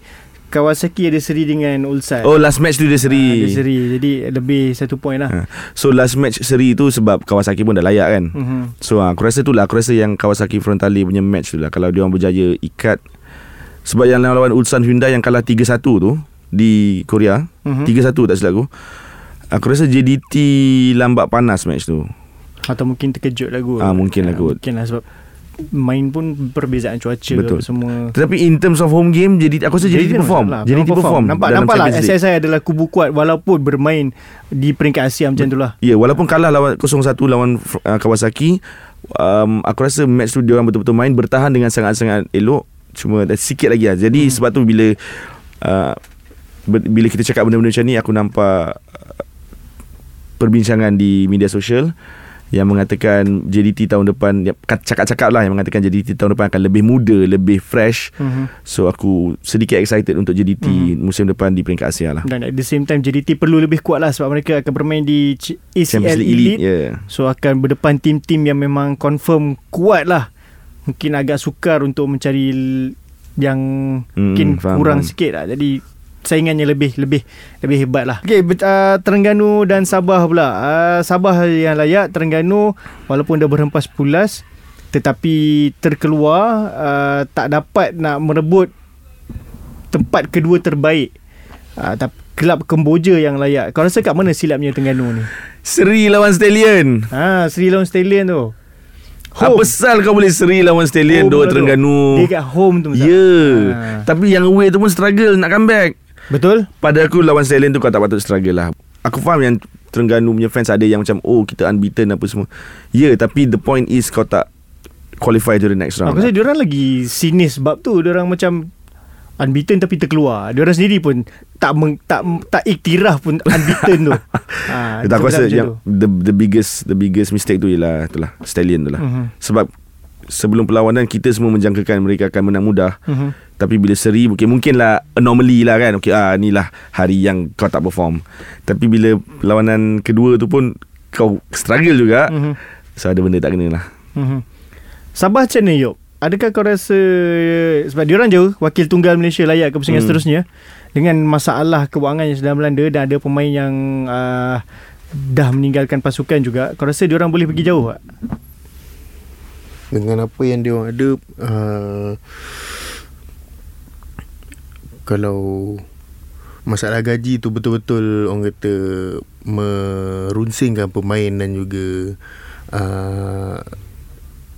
Kawasaki ada seri dengan Ulsan. Oh last match tu dia seri. dia seri. Jadi lebih satu poin lah. Ha. So last match seri tu sebab Kawasaki pun dah layak kan. Mhm. So ha, aku rasa tu lah Aku rasa yang Kawasaki Frontale punya match tu lah Kalau dia orang berjaya ikat Sebab yang lawan Ulsan Hyundai Yang kalah 3-1 tu Di Korea Mhm. 3-1 tak silap aku Aku rasa JDT Lambat panas match tu Atau mungkin terkejut lah kot. Ah, mungkin lah kot. Mungkin lah sebab main pun perbezaan cuaca Betul. semua. Tetapi in terms of home game JDT Aku rasa JDT perform masalah. JDT Memang perform Nampak, nampak lah. SSI adalah kubu kuat walaupun bermain di peringkat Asia macam tu lah. Ya yeah, walaupun kalah lawan 0-1 lawan uh, Kawasaki um, Aku rasa match tu dia orang betul-betul main Bertahan dengan sangat-sangat elok Cuma ada sikit lagi lah Jadi hmm. sebab tu bila uh, Bila kita cakap benda-benda macam ni Aku nampak uh, Perbincangan di media sosial yang mengatakan JDT tahun depan cakap-cakap lah yang mengatakan JDT tahun depan akan lebih muda, lebih fresh. Mhm. So aku sedikit excited untuk JDT musim depan di peringkat Asia lah. Dan at the same time JDT perlu lebih kuat lah sebab mereka akan bermain di Champions ACL League Elite. Elite, yeah. So akan berdepan tim-tim yang memang confirm kuat lah. Mungkin agak sukar untuk mencari yang Hmm, mungkin faham, kurang sikit lah. Jadi saingannya lebih lebih lebih hebat lah. Okay, uh, Terengganu dan Sabah pula. Uh, Sabah yang layak, Terengganu walaupun dah berhempas pulas tetapi terkeluar uh, tak dapat nak merebut tempat kedua terbaik. Uh, tapi kelab Kemboja yang layak. Kau rasa kat mana silapnya Terengganu ni? Seri lawan Stallion. Ha, Sri lawan Stallion tu. Apa sal kau boleh seri lawan Stallion Home Dua lah tu. Terengganu Dia kat home tu. Ya yeah. Ha. Tapi yang away tu pun struggle Nak comeback Betul? Pada aku lawan Stallion tu Kau tak patut struggle lah Aku faham yang Terengganu punya fans Ada yang macam Oh kita unbeaten apa semua Ya yeah, tapi the point is Kau tak Qualify to the next round Aku rasa diorang lagi sinis sebab tu. Diorang macam unbeaten tapi terkeluar. Diorang sendiri pun tak meng, tak tak iktiraf pun unbeaten tu. ha, aku rasa yang tu. the the biggest the biggest mistake tu ialah itulah Stallion tu lah. Mhm. Sebab sebelum perlawanan kita semua menjangkakan mereka akan menang mudah. Mhm. Tapi bila seri mungkin mungkinlah anomaly lah kan. Okey ah inilah hari yang kau tak perform. Tapi bila perlawanan kedua tu pun kau struggle juga. Mhm. So ada benda tak kena lah. Mhm. Sabah macam mana Yop? Adakah kau rasa sebab diorang jauh wakil tunggal Malaysia layak ke pusingan Hmm. seterusnya dengan masalah kewangan yang sedang melanda dan ada pemain yang uh, dah meninggalkan pasukan juga. Kau rasa diorang boleh pergi jauh tak? Dengan apa yang dia orang ada uh, kalau masalah gaji tu betul-betul orang kata merunsingkan pemain dan juga uh,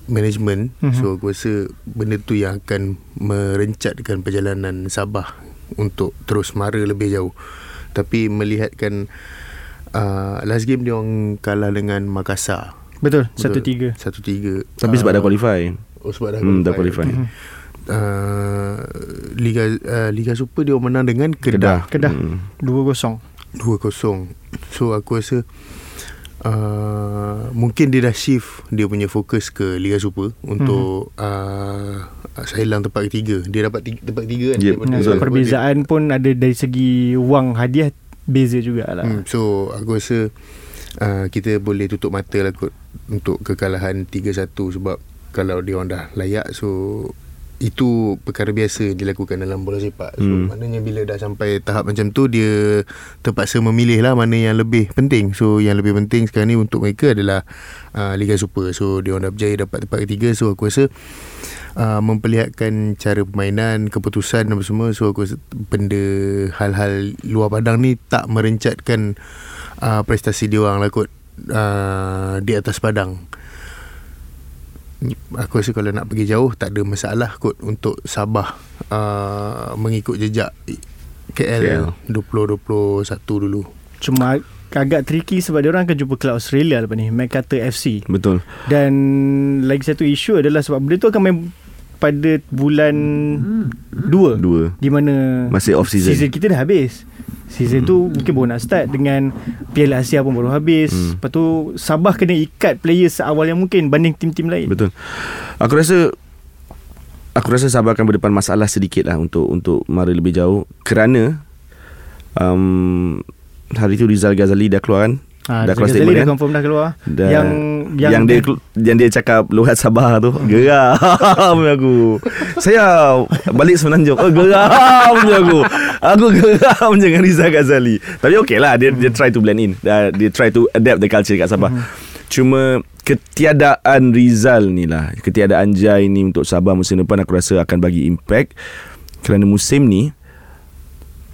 management Mhm. mm-hmm. so aku rasa benda tu yang akan merencatkan perjalanan Sabah untuk terus mara lebih jauh tapi melihatkan uh, last game dia orang kalah dengan Makassar Betul, Betul. 1-3. satu tiga Tapi sebab dah qualify. Oh sebab dah Hmm, dah qualify. qualify. Uh, Liga uh, Liga Super dia menang dengan Kedah, Kedah Hmm. 2-0. 2-0. So aku rasa uh, mungkin dia dah shift dia punya fokus ke Liga Super untuk uh, Sailang tempat ketiga. Dia dapat tiga, tempat ketiga kan. Yep, Nah, Betul. perbezaan pun ada dari segi wang hadiah beza jugalah. Hmm, so aku rasa uh, kita boleh tutup mata lah kot untuk kekalahan 3-1 sebab kalau dia orang dah layak so itu perkara biasa dilakukan dalam bola sepak. So Hmm. maknanya bila dah sampai tahap macam tu dia terpaksa memilih lah mana yang lebih penting. So yang lebih penting sekarang ni untuk mereka adalah uh, Liga Super. So dia orang dah berjaya dapat tempat ketiga so aku rasa uh, memperlihatkan cara permainan, keputusan dan semua. So aku rasa benda hal-hal luar padang ni tak merencatkan uh, prestasi dia orang lah kot uh, di atas padang. aku rasa kalau nak pergi jauh tak ada masalah kot untuk Sabah uh, mengikut jejak KL, KL. 2021 dulu. Cuma agak tricky sebab dia orang akan jumpa kelab Australia lepas ni Macarthur FC Betul. dan lagi satu isu adalah sebab benda tu akan main pada bulan 2 Dua. di mana Masih off season. season kita dah habis season tu mungkin baru nak start dengan Piala Asia pun baru habis Hmm. lepas tu Sabah kena ikat player seawal yang mungkin banding tim-tim lain Betul. Aku rasa aku rasa Sabah akan berdepan masalah sedikit lah untuk untuk mara lebih jauh kerana um, hari tu Rizal Ghazali dah keluar kan? Ha, dah keluar Zali statement dah kan? confirm dah keluar Dan yang yang, yang dia yang dia cakap luhat Sabah tu geram aku. Saya balik semenanjung. Oh geram je aku. Aku geram dengan Rizal Ghazali. Tapi okey lah dia dia try to blend in. Dia, dia try to adapt the culture kat Sabah. Cuma ketiadaan Rizal ni lah Ketiadaan Jai ni untuk Sabah musim depan Aku rasa akan bagi impact Kerana musim ni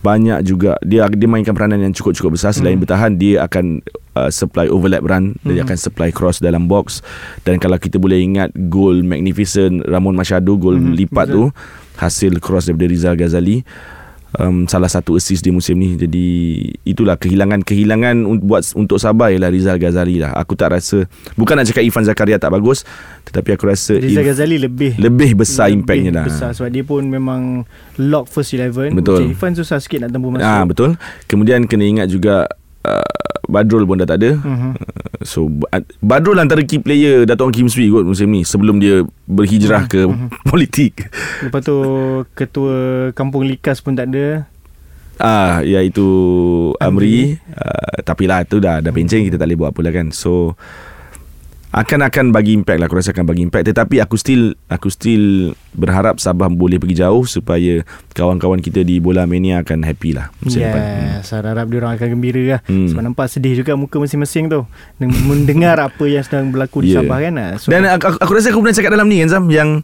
banyak juga dia dia mainkan peranan yang cukup-cukup besar selain hmm. bertahan dia akan uh, supply overlap run hmm. dia akan supply cross dalam box dan kalau kita boleh ingat gol magnificent Ramon Machado gol hmm. lipat tu hasil cross daripada Rizal Ghazali um, salah satu assist di musim ni. Jadi itulah kehilangan-kehilangan buat untuk Sabah ialah Rizal Ghazali lah. Aku tak rasa bukan nak cakap Irfan Zakaria tak bagus tetapi aku rasa Rizal If- Ghazali lebih lebih besar impactnya lah. besar sebab dia pun memang lock first 11 Betul. Irfan susah sikit nak tembus masuk. Ah betul. Kemudian kena ingat juga uh, Badrul pun dah tak ada. Mhm. Uh, so Ba- Badrul antara key player Dato' Kim Sui kot musim ni sebelum dia berhijrah ke politik. lepas tu ketua kampung Likas pun tak ada Ah iaitu Amri. Uh, tapi lah tu dah dah pencen kita tak boleh buat apa lah kan. So akan akan bagi impact lah. Aku rasa akan bagi impact. Tetapi aku still aku still berharap Sabah boleh pergi jauh supaya kawan-kawan kita di bola mania akan happy lah musim depan. Yes. Harap dia orang akan gembira lah. Hmm. Sebab nampak sedih juga Muka masing-masing tu. Mendengar apa yang sedang berlaku di Yeah. Sabah kan ah. so, Dan aku, aku, aku rasa aku pernah cakap dalam ni kan Zam Yang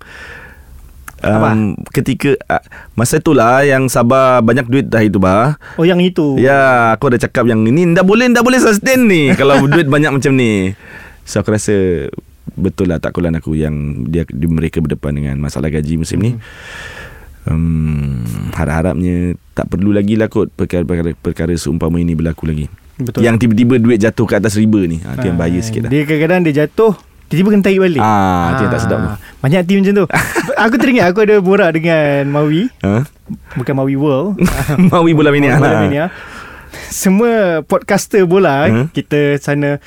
um, Ketika uh, Masa tu lah Yang Sabah banyak duit dah itu bah. Oh yang itu? Ya aku ada cakap yang Ni dah boleh Dah boleh sustain ni. Kalau duit banyak macam ni So aku rasa Betul lah tak kulan aku Yang dia, dia mereka berdepan dengan Masalah gaji musim ni um, Harap-harapnya Tak perlu lagi lah kot Perkara-perkara perkara seumpama ini berlaku lagi Betul Yang tiba-tiba duit jatuh ke atas riba ni ha, Itu yang bahaya Ah, sikit lah Dia kadang-kadang dia jatuh Tiba-tiba kena tarik balik Ah, itu yang tak sedap tu. Banyak team macam tu Aku teringat Aku ada borak dengan Maui ha? Bukan Maui World Maui bola mania Bola lah. Mania. Semua podcaster bola Hmm? Kita sana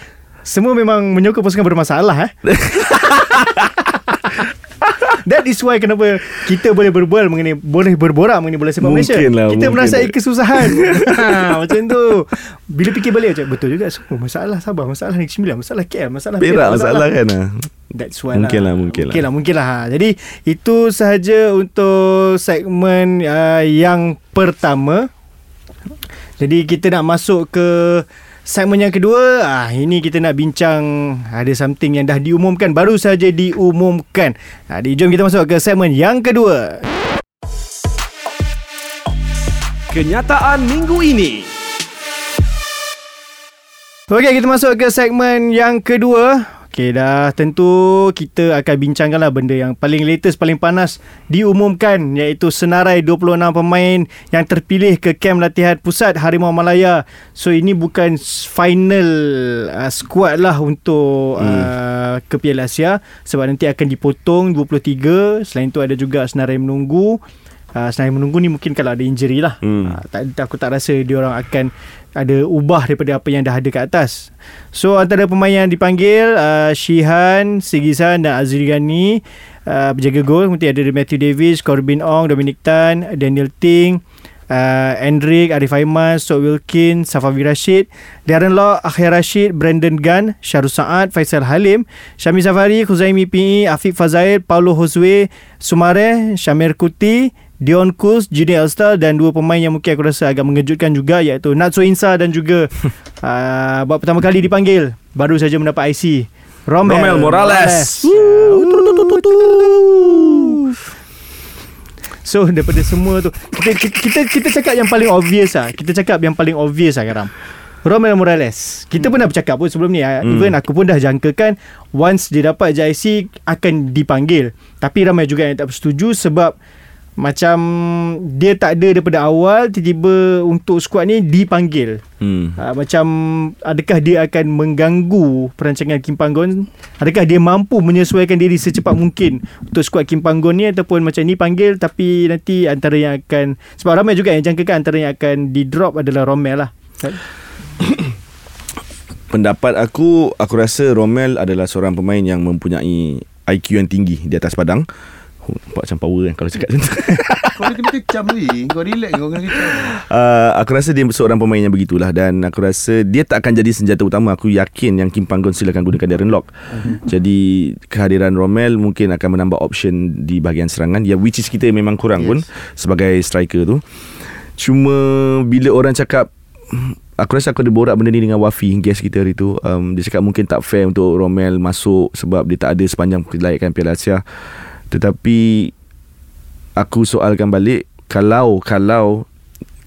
Semua memang menyokong pasukan bermasalah eh. That is why kenapa kita boleh berbual mengenai boleh berborak mengenai bola sepak Malaysia. Lah, kita mungkin merasai lah. kesusahan. ha, macam tu. Bila fikir balik macam betul juga semua masalah Sabah, masalah Negeri Sembilan, masalah KL, masalah Perak masalah kan ah. That's why Mungkin lah. lah, mungkin lah. Mungkin lah, mungkin lah. Jadi itu sahaja untuk segmen uh, yang pertama. Jadi kita nak masuk ke segmen yang kedua. Ah ini kita nak bincang ada something yang dah diumumkan, baru saja diumumkan. Jadi jom kita masuk ke segmen yang kedua. Kenyataan minggu ini. Okey, kita masuk ke segmen yang kedua. Okey, dah tentu kita akan bincangkanlah benda yang paling latest, paling panas diumumkan iaitu senarai 26 pemain yang terpilih ke kem latihan pusat Harimau Malaya. So ini bukan final uh, squad lah untuk hmm. uh, ke Piala Asia sebab nanti akan dipotong 23. Selain tu ada juga senarai menunggu. Uh, senarai menunggu ni mungkin kalau ada injury lah. Hmm. Uh, tak, aku tak rasa dia orang akan ada ubah daripada apa yang dah ada kat atas. So antara pemain yang dipanggil uh, Shihan, Sigisan dan Azri Ghani uh, berjaga gol. Kemudian ada Matthew Davis, Corbin Ong, Dominic Tan, Daniel Ting, uh, Endrick, Arif Aiman, Sok Wilkin, Safavi Rashid, Darren Law, Akhir Rashid, Brandon Gunn, Syahrul Saad, Faisal Halim, Syami Safari, Khuzaimi PE, Afiq Fazail, Paulo Hoswe, Sumare, Syamir Kuti, Dion Kus, Jini Elstar dan dua pemain yang mungkin aku rasa agak mengejutkan juga iaitu Natso Insa dan juga uh, buat pertama kali dipanggil baru saja mendapat IC Romel, Romel Morales. So daripada semua tu kita, kita kita kita cakap yang paling obvious ah. Kita cakap yang paling obvious ah Karam. Romel Morales. Kita pernah bercakap pun sebelum ni. Hmm. Even aku pun dah jangkakan once dia dapat JIC akan dipanggil. Tapi ramai juga yang tak bersetuju sebab macam dia tak ada daripada awal tiba-tiba untuk skuad ni dipanggil. Hmm. Uh, macam adakah dia akan mengganggu perancangan Kim Panggon? Adakah dia mampu menyesuaikan diri secepat mungkin untuk skuad Kim Panggon ni ataupun macam ni panggil tapi nanti antara yang akan sebab ramai juga yang jangkakan antara yang akan di drop adalah Romel lah. Pendapat aku Aku rasa Romel adalah seorang pemain Yang mempunyai IQ yang tinggi Di atas padang Nampak macam power kan Kalau cakap macam tu. Kau kena kecam ni. Kau relax kau kena kecam. Uh, Aku rasa dia seorang pemain yang begitulah Dan aku rasa Dia tak akan jadi senjata utama. Aku yakin yang Kim Panggon Silakan gunakan Darren Lock uh-huh. Jadi Kehadiran Romel Mungkin akan menambah option Di bahagian serangan. Ya which is kita memang kurang yes. pun Sebagai striker tu. Cuma Bila orang cakap Aku rasa aku ada borak benda ni dengan Wafi Guest kita hari tu. Um, Dia cakap mungkin tak fair untuk Romel masuk Sebab dia tak ada sepanjang kelayakan Piala Asia Tetapi Aku soalkan balik Kalau Kalau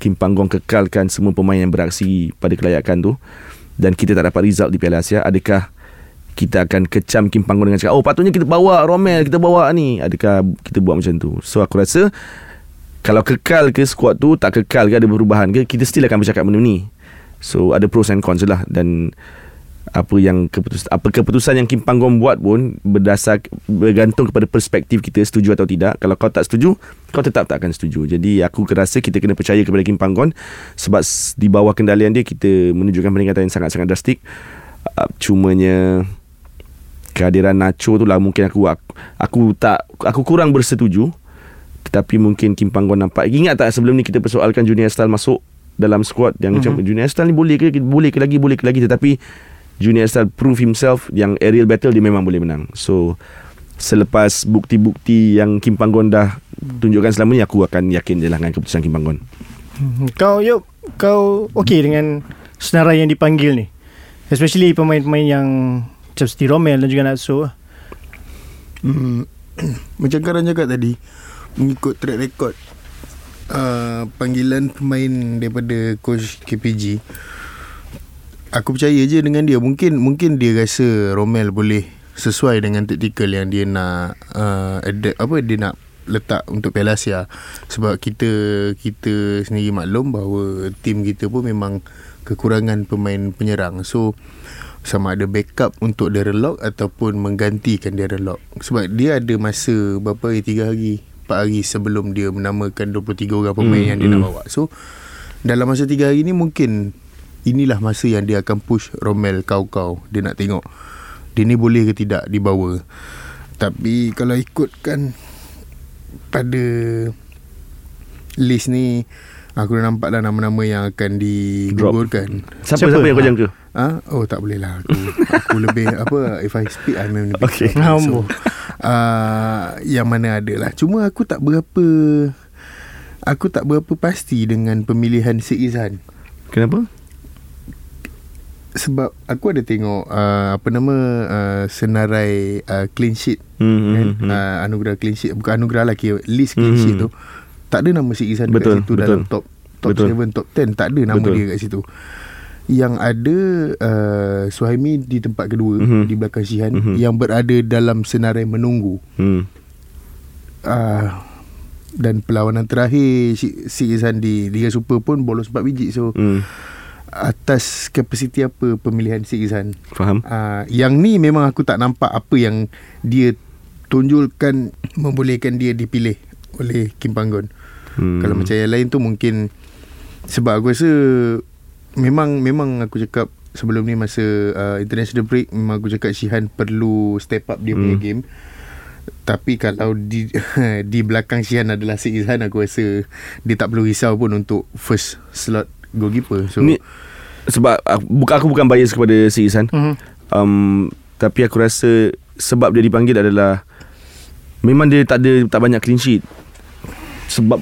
Kim Panggong kekalkan semua pemain yang beraksi pada kelayakan tu Dan kita tak dapat result di Piala Asia Adakah kita akan kecam Kim Panggong dengan cakap Oh patutnya kita bawa Romel Kita bawa ni. Adakah kita buat macam tu? So aku rasa Kalau kekal ke squad tu Tak kekal ke ada perubahan ke Kita still akan bercakap benda ni. So ada pros and cons lah. Dan apa yang keputusan apa keputusan yang Kim Panggon buat pun berdasar bergantung kepada perspektif kita setuju atau tidak. Kalau kau tak setuju, kau tetap tak akan setuju. Jadi aku rasa kita kena percaya kepada Kim Panggon sebab di bawah kendalian dia kita menunjukkan peningkatan yang sangat-sangat drastik. Uh, cumanya kehadiran Nacho tu lah mungkin aku, aku aku tak aku kurang bersetuju. Tetapi mungkin Kim Panggon nampak Ingat tak sebelum ni kita persoalkan Junior Style masuk dalam squad yang uh-huh. macam Junior Style ni boleh ke boleh ke lagi boleh ke lagi tetapi Junior Style prove himself yang aerial battle dia memang boleh menang. So selepas bukti-bukti yang Kim Panggon dah tunjukkan selama ni aku akan yakin je lah dengan keputusan Kim Panggon. Hmm, kau yuk kau okey dengan senarai yang dipanggil ni? Especially pemain-pemain yang macam Steve Romel dan juga Natsu. Hmm, macam Karan cakap tadi mengikut track record uh, panggilan pemain daripada coach KPG aku percaya je dengan dia. Mungkin mungkin dia rasa Romel boleh sesuai dengan taktikal yang dia nak uh, adapt, apa dia nak letak untuk Piala Asia. Sebab kita kita sendiri maklum bahawa tim kita pun memang kekurangan pemain penyerang. So sama ada backup untuk Darren Lock ataupun menggantikan Darren Lock sebab dia ada masa berapa hari? 3 hari? 4 hari sebelum dia menamakan 23 orang pemain hmm, yang dia hmm. nak bawa. So dalam masa 3 hari ni mungkin inilah masa yang dia akan push Romel kau-kau. Dia nak tengok dia ni boleh ke tidak dibawa. Tapi kalau ikutkan pada list ni aku dah nampak dah nama-nama yang akan digugurkan. Siapa siapa, siapa yang kau jangka? Ha? Oh tak boleh lah aku, aku lebih apa if I speak I mean lebih okay. so, uh, yang mana ada lah cuma aku tak berapa aku tak berapa pasti dengan pemilihan Syed Izhan kenapa? Sebab aku ada tengok uh, apa nama uh, senarai uh, clean sheet mm-hmm. kan? uh, anugerah clean sheet bukan anugerah lah kira list clean mm-hmm. sheet tu tak ada nama Syed Izhan betul, kat situ betul. dalam top top betul. 7 top 10 tak ada nama betul. dia kat situ yang ada uh, Suhaimi di tempat kedua mm-hmm. di belakang Syihan mm-hmm. yang berada dalam senarai menunggu. Mm. Uh, dan perlawanan terakhir si, si Izan di Liga Super pun bolos 4 biji so mm. Atas kapasiti apa pemilihan si Izan. Faham. Uh, yang ni memang aku tak nampak apa yang dia tunjulkan membolehkan dia dipilih oleh Kim Panggon. Mm. Kalau macam yang lain tu mungkin sebab aku rasa memang memang aku cakap sebelum ni masa uh, international break memang aku cakap Shihan perlu step up dia hmm. punya game tapi kalau di di belakang Shihan adalah si Izhan aku rasa dia tak perlu risau pun untuk first slot goalkeeper so ni, sebab aku, bukan aku bukan bias kepada si Izhan uh-huh. um, tapi aku rasa sebab dia dipanggil adalah memang dia tak ada tak banyak clean sheet sebab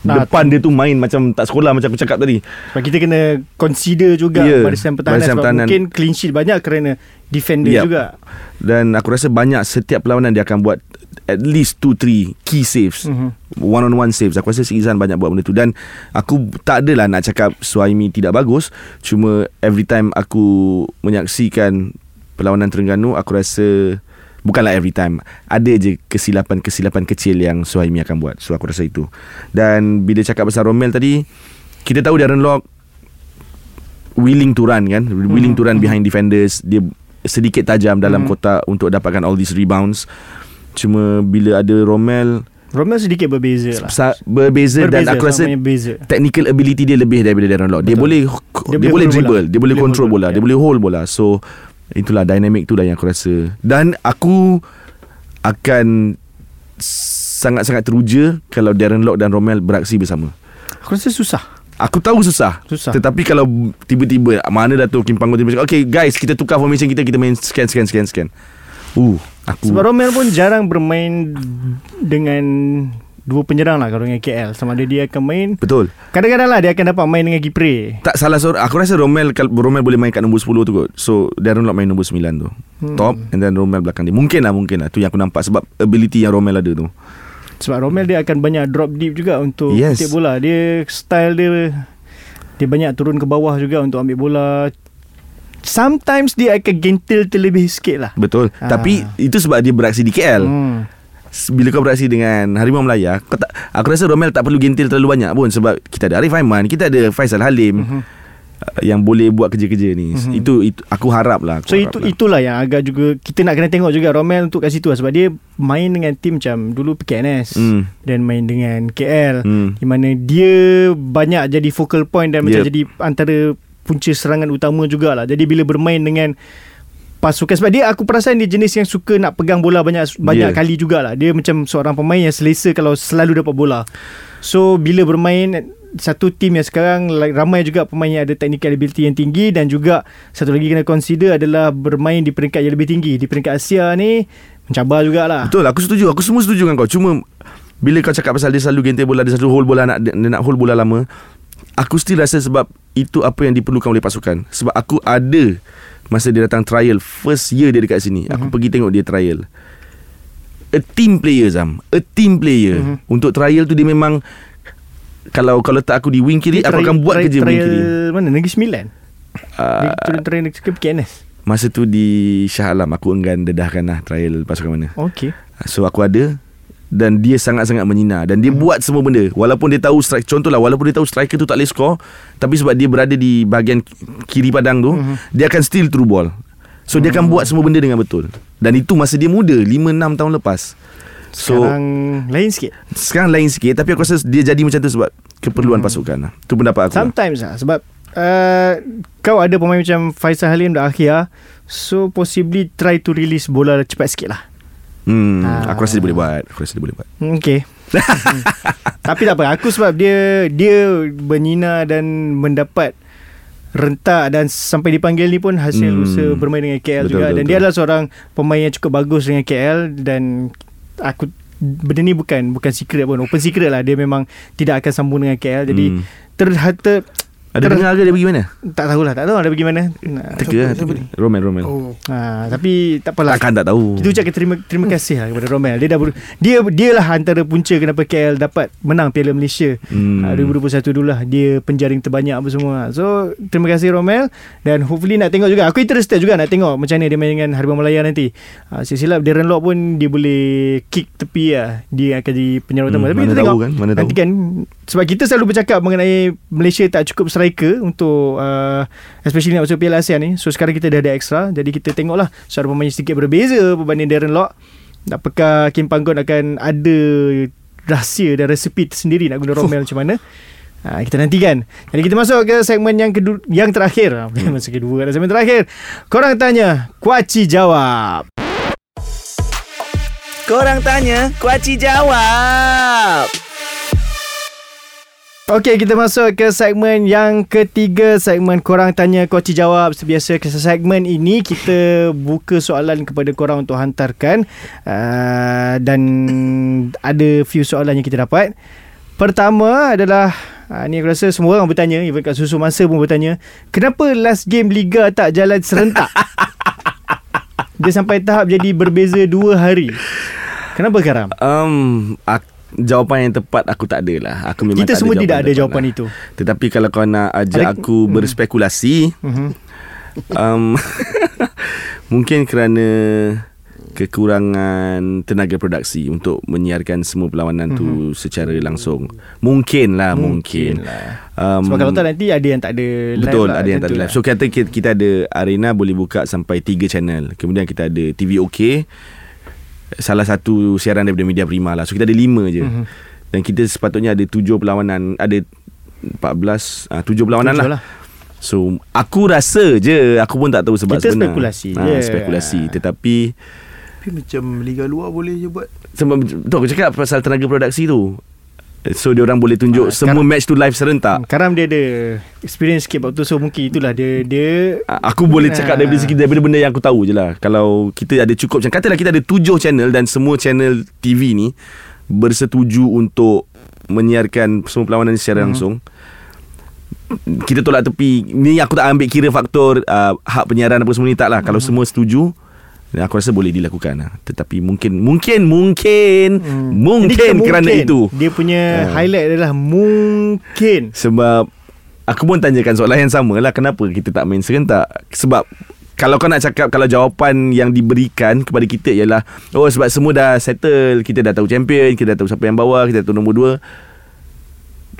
Nah, depan dia tu main macam tak sekolah macam aku cakap tadi. Sebab kita kena consider juga yeah, barisan pertahanan barisan sebab pertahanan. mungkin clean sheet banyak kerana defender yep. juga. Dan aku rasa banyak setiap perlawanan dia akan buat at least 2 3 key saves. Mm-hmm. One on one saves. Aku rasa Sri Izan banyak buat benda tu. Dan aku tak adalah nak cakap Suhaimi tidak bagus, cuma every time aku menyaksikan perlawanan Terengganu aku rasa Bukanlah every time. Ada je kesilapan-kesilapan kecil yang Suhaimi akan buat. So aku rasa itu. Dan bila cakap pasal Romel tadi Kita tahu Darren Lock Willing to run kan? Willing to run behind defenders. Dia sedikit tajam dalam kotak Untuk dapatkan all these rebounds Cuma bila ada Romel Romel sedikit berbeza lah. sa- berbeza, dan aku rasa beza. technical ability dia lebih daripada Darren Lock. Dia boleh dia, Dia boleh dribble, bola. dia boleh control bola, bola, ya. dia boleh hold bola. So itulah dynamic tu lah yang aku rasa. Dan aku akan sangat-sangat teruja kalau Darren Lock dan Romel beraksi bersama. Aku rasa susah. Aku tahu susah. Susah. Tetapi kalau tiba-tiba mana Dato' Kim Panggung tiba-tiba cakap, okay guys kita tukar formation kita, kita main scan, scan, scan, scan. Uh, aku Sebab Romel pun jarang bermain dengan dua penyerang lah kalau dengan KL. Sama ada dia akan main. Betul. Kadang-kadang lah dia akan dapat main dengan Kipre. Tak salah seorang. Aku rasa Romel Romel boleh main kat nombor 10 tu kot. So Darren Lock main nombor 9 tu. Hmm. Top And then Romel belakang dia. Mungkin lah mungkin lah. Tu yang aku nampak Sebab ability yang Romel ada tu. Sebab Romel dia akan banyak drop deep juga Untuk yes. bola. Dia style dia Dia banyak turun ke bawah juga Untuk ambil bola Sometimes dia akan gentle terlebih sikit lah Betul Ah. Tapi Itu sebab dia beraksi di KL hmm. Bila kau beraksi dengan Harimau Melaya kau tak, Aku rasa Romel tak perlu gentil terlalu banyak pun Sebab kita ada Arif Aiman Kita ada Faisal Halim Mhm. uh, Yang boleh buat kerja-kerja ni Itu, itu Aku harap lah aku So harap itu lah. itulah yang agak juga Kita nak kena tengok juga Romel untuk kat situ lah Sebab dia main dengan tim macam Dulu PKNS Hmm. Dan main dengan KL Hmm. Di mana dia banyak jadi focal point Dan macam Yep. jadi antara punca serangan utama jugalah. Jadi bila bermain dengan pasukan Sebab dia aku perasan dia jenis yang suka nak pegang bola banyak banyak Yeah. kali jugalah. Dia macam seorang pemain yang selesa kalau selalu dapat bola. So bila bermain satu tim yang sekarang ramai juga pemain yang ada technical ability yang tinggi dan juga satu lagi kena consider adalah bermain di peringkat yang lebih tinggi. Di peringkat Asia ni mencabar jugalah. Betul aku setuju. Aku semua setuju dengan kau. Cuma Bila kau cakap pasal dia selalu gentil bola Dia selalu hold bola nak, Dia nak hold bola lama Aku still rasa sebab Itu apa yang diperlukan oleh pasukan. Sebab aku ada Masa dia datang trial First year dia dekat sini. Aku Mhm. pergi tengok dia trial. A team player Zam. A team player. Mhm. Untuk trial tu dia memang Kalau kalau letak aku di wing kiri Dia Aku trial- akan buat trial- kerja wing trial kiri. mana? Negeri Sembilan? Uh, Dia turun train ke PKNS Masa tu di Shah Alam Aku enggan dedahkan lah Trial pasukan mana. Okay So aku ada dan dia sangat-sangat menyinar dan dia hmm. buat semua benda walaupun dia tahu strike contohlah walaupun dia tahu striker tu tak boleh score tapi sebab dia berada di bahagian kiri padang tu hmm. dia akan steal through ball so hmm. dia akan buat semua benda dengan betul dan itu masa dia muda 5 6 tahun lepas so Sekarang lain sikit sekarang lain sikit tapi aku rasa dia jadi macam tu sebab keperluan hmm. pasukan lah. tu pendapat aku lah. Sometimes lah Sebab uh, Kau ada pemain macam Faisal Halim dan Akhia So possibly Try to release bola cepat sikit lah hmm, Ah. aku rasa dia boleh buat aku rasa dia boleh buat Hmm, Okay Hmm. Tapi tak apa Aku sebab dia Dia bernyina Dan mendapat Rentak Dan sampai dipanggil ni pun Hasil Hmm. usaha Bermain dengan KL Betul, juga betul, Dan betul. dia adalah seorang Pemain yang cukup bagus Dengan KL Dan Aku Benda ni bukan Bukan secret pun Open secret lah Dia memang Tidak akan sambung dengan KL Jadi Hmm. ter, ter, ada ter- dengar ke dia pergi mana Tak tahulah Tak tahu ada pergi mana Nah, teka siapa teka. Roman Roman Oh ha, Tapi tak apalah takkan tak tahu Kita ucapkan terima terima kasih lah kepada Romel. Dia dah ber, dia dia lah antara punca kenapa KL dapat menang Piala Malaysia. Hmm. Hmm. 2021 dulu lah dia penjaring terbanyak apa semua. So terima kasih Romel dan hopefully nak tengok juga. Aku interested juga nak tengok macam mana dia main dengan Harimau Malaya nanti. Ha, silap Darren Lock pun dia boleh kick tepi lah. Dia akan jadi penyerang Hmm, utama. Tapi mana kita tahu tengok kan, mana tahu. nanti kan sebab kita selalu bercakap mengenai Malaysia tak cukup striker untuk uh, especially nak masuk Piala ASEAN ni. So sekarang kita dah ada extra. Jadi kita tengoklah secara pemain sedikit berbeza berbanding Darren Lock. Apakah Kim Panggon akan ada rahsia dan resepi tersendiri nak guna Romel macam mana? Ha, kita nantikan. Jadi kita masuk ke segmen yang kedua, yang terakhir. Hmm. Masa kedua dah segmen terakhir. Korang tanya, Kuaci jawab. Korang tanya, Kuaci jawab. Okey, kita masuk ke segmen yang ketiga, segmen korang tanya Koci jawab. Sebiasa ke segmen ini kita buka soalan kepada korang untuk hantarkan uh, dan ada few soalan yang kita dapat. Pertama adalah uh, ni aku rasa semua orang bertanya, even kat susu masa pun bertanya, kenapa last game liga tak jalan serentak? Dia sampai tahap jadi berbeza dua hari. Kenapa Karam? Um, ak, jawapan yang tepat aku tak ada lah. Aku memang Kita tak semua ada tidak ada jawapan lah. itu. Tetapi kalau kau nak ajak Ada- aku berspekulasi, Mhm. um, mungkin kerana kekurangan tenaga produksi untuk menyiarkan semua perlawanan tu secara langsung. Mungkin lah, mungkin. Mhm. Mungkin lah. Um, Sebab kalau tak nanti ada yang tak ada live Betul lah, ada yang tak ada live So kata kita, kita ada Arena boleh buka Sampai 3 channel Kemudian kita ada TV OK Salah satu siaran Daripada Media Prima lah. So kita ada 5 je. Mhm. Dan kita sepatutnya ada 7 perlawanan Ada 14 ah, 7 perlawanan Tujuh lah. So aku rasa je Aku pun tak tahu sebab Kita sebenar. spekulasi Ah, je. Spekulasi. Tetapi Tapi macam Liga luar boleh je buat. Sebab, Tu aku cakap Pasal tenaga produksi tu So dia orang boleh tunjuk Ah, Semua match tu live serentak Hmm, Karam dia ada experience sikit waktu tu so mungkin itulah dia dia Aku boleh cakap Ah. daripada segi daripada benda yang aku tahu je lah. Kalau kita ada cukup macam katalah kita ada tujuh channel dan semua channel TV ni bersetuju untuk menyiarkan semua perlawanan secara Hmm. langsung. Kita tolak tepi Ni aku tak ambil kira faktor uh, Hak penyiaran apa semua ni tak lah Kalau Hmm. semua setuju Aku rasa boleh dilakukan lah. Tetapi mungkin Mungkin Mungkin Hmm. Mungkin kerana mungkin. itu Dia punya Ah. highlight adalah mungkin sebab Aku pun tanyakan soalan yang sama lah Kenapa kita tak main serentak Sebab Kalau kau nak cakap Kalau jawapan yang diberikan Kepada kita ialah Oh sebab semua dah settle Kita dah tahu champion Kita dah tahu siapa yang bawah Kita dah tahu nombor dua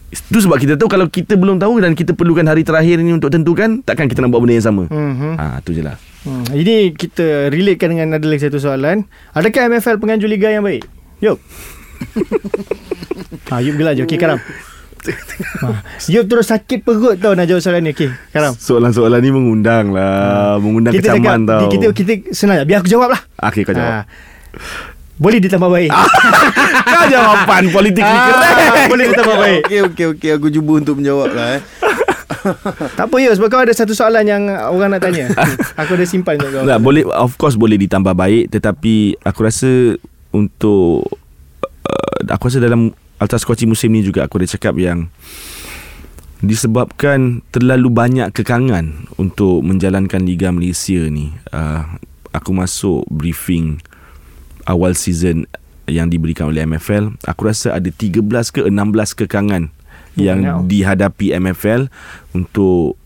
Itu sebab kita tahu Kalau kita belum tahu Dan kita perlukan hari terakhir ni Untuk tentukan Takkan kita nak buat benda yang sama Mhm. Ha, tu je lah Hmm, ini kita relatekan dengan ada lagi satu soalan. Adakah MFL penganjur liga yang baik? Yop. ha, Yop gelak je. Okey, Karam. Ha, Yop terus sakit perut tau nak jawab soalan ni. Okey, Karam. Soalan-soalan ni mengundang lah Mengundang Kita kecaman cakap, tau kita, kita senang je. Biar aku jawab lah. Okey kau jawab Ha. Boleh ditambah baik. Kau jawapan politik ni keren Ah, boleh ditambah baik. Okey okey okey Aku cuba untuk menjawab lah eh Tak apa ya sebab kau ada satu soalan yang orang nak tanya. Aku ada simpan untuk kau. Tak, boleh of course boleh ditambah baik tetapi aku rasa untuk uh, aku rasa dalam Altas Kuaci musim ni juga aku ada cakap yang disebabkan terlalu banyak kekangan untuk menjalankan Liga Malaysia ni. Uh, aku masuk briefing awal season yang diberikan oleh MFL, aku rasa ada 13 ke 16 kekangan yang Banyak. dihadapi MFL untuk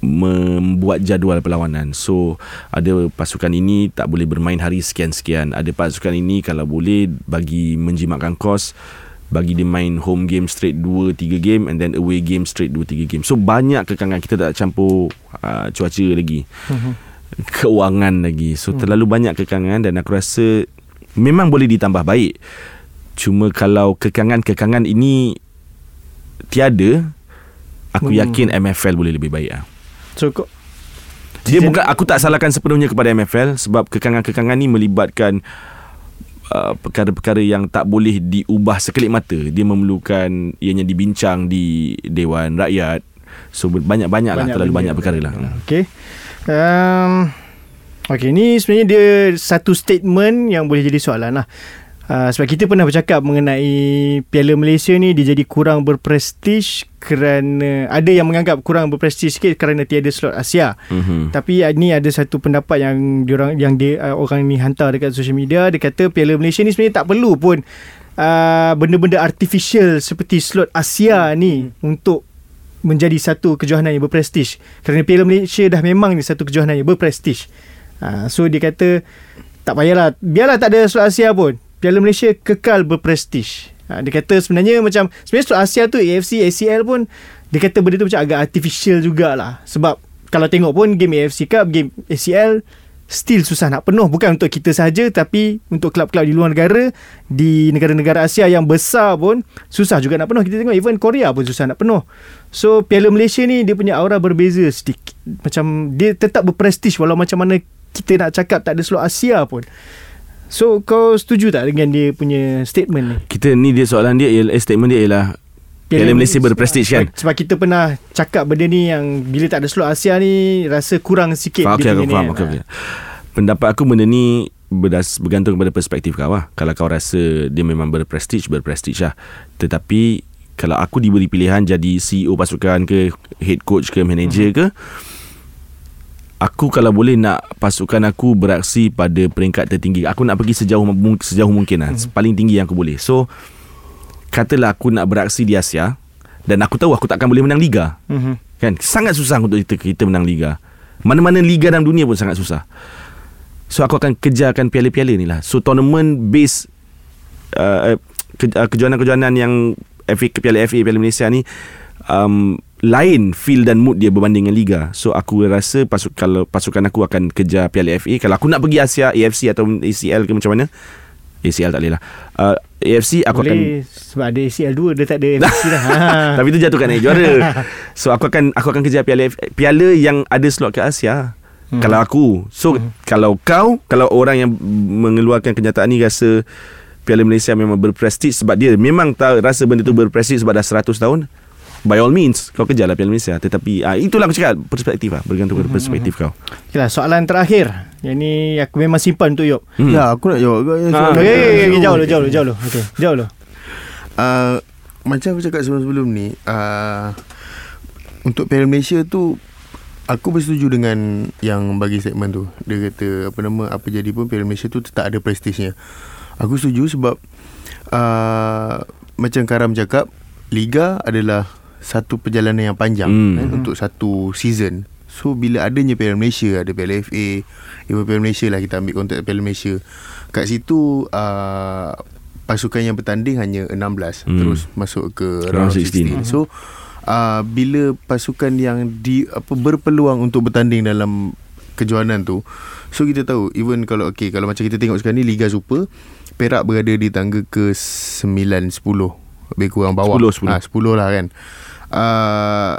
membuat jadual perlawanan. So ada pasukan ini tak boleh bermain hari sekian-sekian. Ada pasukan ini kalau boleh bagi menjimatkan kos bagi dia main home game straight 2 3 game and then away game straight 2 3 game. So banyak kekangan kita tak campur uh, cuaca lagi. Keuangan lagi. So terlalu banyak kekangan dan aku rasa memang boleh ditambah baik. Cuma kalau kekangan-kekangan ini tiada aku yakin MFL boleh lebih baik ah. So kau Dia bukan aku tak salahkan sepenuhnya kepada MFL sebab kekangan-kekangan ni melibatkan uh, perkara-perkara yang tak boleh diubah sekelip mata. Dia memerlukan ianya dibincang di dewan rakyat. So banyak-banyak lah terlalu banyak perkara lah. Okey. Um, Okey, ni sebenarnya dia satu statement yang boleh jadi soalan lah. Uh, sebab kita pernah bercakap mengenai Piala Malaysia ni dia jadi kurang berprestij kerana ada yang menganggap kurang berprestij sikit kerana tiada slot Asia. Mhm. Tapi uh, ni ada satu pendapat yang diorang yang dia uh, orang ni hantar dekat social media dia kata Piala Malaysia ni sebenarnya tak perlu pun uh, benda-benda artificial seperti slot Asia ni untuk menjadi satu kejohanan yang berprestij. Kerana Piala Malaysia dah memang ni satu kejohanan yang berprestij. Uh, so dia kata tak payahlah biarlah tak ada slot Asia pun. Piala Malaysia kekal berprestij. Ha, dia kata sebenarnya macam sebenarnya Asia tu AFC, ACL pun dia kata benda tu macam agak artificial jugalah. Sebab kalau tengok pun game AFC Cup, game ACL still susah nak penuh. Bukan untuk kita saja tapi untuk kelab-kelab di luar negara di negara-negara Asia yang besar pun susah juga nak penuh. Kita tengok even Korea pun susah nak penuh. So Piala Malaysia ni dia punya aura berbeza sedikit. Macam dia tetap berprestij walau macam mana kita nak cakap tak ada slot Asia pun so kau setuju tak dengan dia punya statement ni Kita ni dia soalan dia ialah eh, statement dia ialah Piala Malaysia berprestij kan? Sebab- Sebab kita pernah cakap benda ni yang bila tak ada slot Asia ni rasa kurang sikit Faham, okay, aku faham. ni Okay, kan. okay. Pendapat aku benda ni berdas, bergantung kepada perspektif kau lah. Kalau kau rasa dia memang berprestij, berprestij lah. Tetapi kalau aku diberi pilihan jadi CEO pasukan ke, head coach ke, manager Mhm. ke, Aku kalau boleh nak pasukan aku beraksi pada peringkat tertinggi. Aku nak pergi sejauh sejauh mungkin lah. Mhm. Paling tinggi yang aku boleh. So katalah aku nak beraksi di Asia dan aku tahu aku takkan boleh menang liga. Mhm. Kan? Sangat susah untuk kita kita menang liga. Mana-mana liga dalam dunia pun sangat susah. So aku akan kejarkan piala-piala ni lah. So tournament base uh, ke, uh, kejohanan-kejohanan yang FA Piala FA Piala Malaysia ni um, lain feel dan mood dia berbanding dengan liga. So aku rasa pasuk kalau pasukan aku akan kejar Piala FA kalau aku nak pergi Asia AFC atau ACL ke macam mana? ACL tak boleh lah. Uh, AFC aku akan Boleh sebab ada ACL 2 dia tak ada FC dah. Ha. tapi tu jatuhkan naik juara. So aku akan aku akan kejar piala piala yang ada slot ke Asia. Hmm. Kalau aku. So hmm. kalau kau kalau orang yang mengeluarkan kenyataan ni rasa Piala Malaysia memang berprestij sebab dia memang tahu rasa benda tu berprestij sebab dah 100 tahun. By all means kau kejarlah Piala Malaysia tetapi ah itulah aku cakap perspektif lah bergantung pada perspektif kau. Okeylah, soalan terakhir. Yang ni aku memang simpan untuk Yop. Hmm. Ya aku nak jawab Ah. Okey, ni? okay, okay, okay, jauh dulu, jauh dulu, jauh dulu. Okey, jauh dulu. uh, Macam aku cakap sebelum-sebelum ni uh, Untuk Piala Malaysia tu Aku bersetuju dengan Yang bagi segmen tu Dia kata Apa nama Apa jadi pun Piala Malaysia tu Tetap ada prestisnya Aku setuju sebab uh, Macam Karam cakap Liga adalah Satu perjalanan yang panjang Hmm. kan, Untuk satu season So bila adanya Piala Malaysia Ada Piala FA Even Piala Malaysia lah Kita ambil konteks Piala Malaysia Kat situ uh, Pasukan yang bertanding hanya 16 Hmm. Terus masuk ke Round round 16, 16. So uh, Bila pasukan yang di apa berpeluang untuk bertanding dalam kejohanan tu So kita tahu Even kalau okay, Kalau macam kita tengok sekarang ni Liga Super Perak berada di tangga ke 9, 10 Lebih kurang bawah 10, 10. Ah, 10 lah kan uh,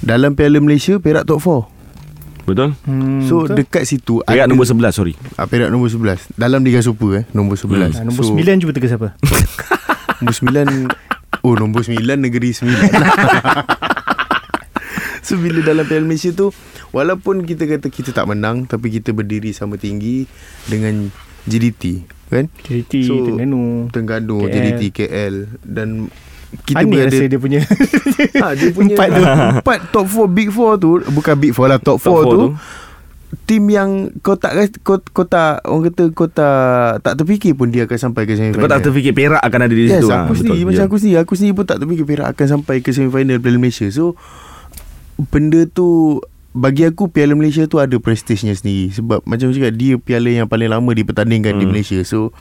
Dalam Piala Malaysia Perak top 4 Betul? Hmm, So betul. dekat situ Perak nombor 11 sorry. Ah, Perak nombor 11 Dalam Liga Super eh Nombor 11 Ah, nombor so, 9 cuba teka siapa? Nombor 9 Oh nombor 9 Negeri 9 So bila dalam Piala Malaysia tu Walaupun kita kata kita tak menang Tapi kita berdiri sama tinggi Dengan JDT Kan JDT, So, Terengganu. Terengganu KL. JDT KL Dan kita Aneh berada rasa dia punya. ha, dia punya Empat tu. Empat top 4 Big 4 tu Bukan Big 4 lah Top 4 Top four tu, tu. Tim yang kau tak kau, kau tak orang kata kau tak tak terfikir pun dia akan sampai ke semifinal. Kau tak terfikir Perak akan ada di Yes, situ. aku Ah, sendiri betul. macam Ya. aku sendiri, aku sendiri pun tak terfikir Perak akan sampai ke semifinal Piala Malaysia. So benda tu bagi aku Piala Malaysia tu ada prestisnya sendiri sebab macam cakap dia piala yang paling lama dipertandingkan hmm. di. Malaysia. So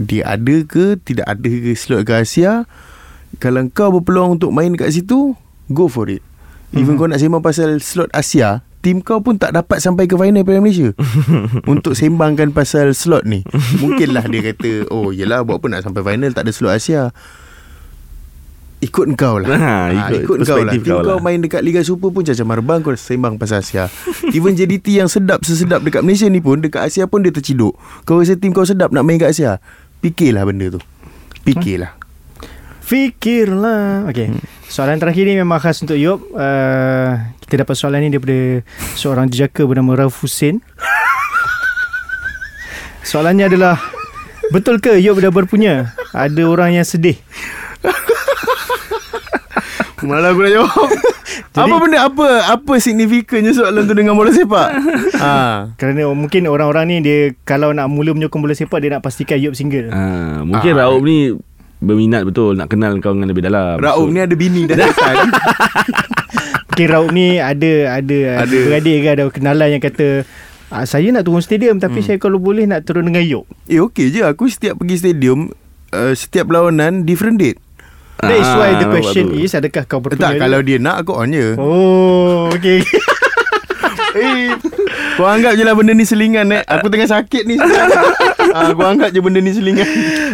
dia ada ke tidak ada ke slot ke Asia? Kalau kau berpeluang untuk main kat situ go for it. Even Hmm. kau nak sembang pasal slot Asia tim kau pun tak dapat sampai ke final Piala Malaysia. Untuk sembangkan pasal slot ni. Mungkinlah dia kata oh yelah buat apa nak sampai final? Tak ada slot Asia. Ikut kau lah. Ha, ha, ikut ikut, kau lah. tim kau kau lah. main dekat Liga Super pun macam marbang kau sembang pasal Asia. Even JDT yang sedap sesedap dekat Malaysia ni pun dekat Asia pun dia terciduk. Kau rasa tim kau sedap nak main kat Asia fikirlah benda tu fikirlah Fikirlah. Okey. Hmm. Soalan terakhir ni memang khas untuk Yop. Uh, kita dapat soalan ni daripada seorang jejaka bernama Rauf Hussein. Soalannya adalah Betul ke Yop dah berpunya? Ada orang yang sedih. Malah aku nak jawab Apa benda Apa apa signifikannya soalan tu Dengan bola sepak ha. Kerana mungkin orang-orang ni dia kalau nak mula menyokong bola sepak dia nak pastikan Yop single. Ah, mungkin Ah. Raub ni berminat betul nak kenal kau dengan lebih dalam. Raub ni ada bini dah datang Mungkin Raub ni ada ada ada beradik ke ada kenalan yang kata ah, saya nak turun stadium tapi hmm. saya kalau boleh nak turun dengan Yop. Eh okey je Aku setiap pergi stadium uh, Setiap perlawanan Different date That is why the Ah, question is adakah kau berpunya? Tak kalau dia nak Aku on je Oh, okey. Eh, kau anggap je lah benda ni selingan eh. Aku tengah sakit ni sebenarnya. ah, Kau anggap je benda ni selingan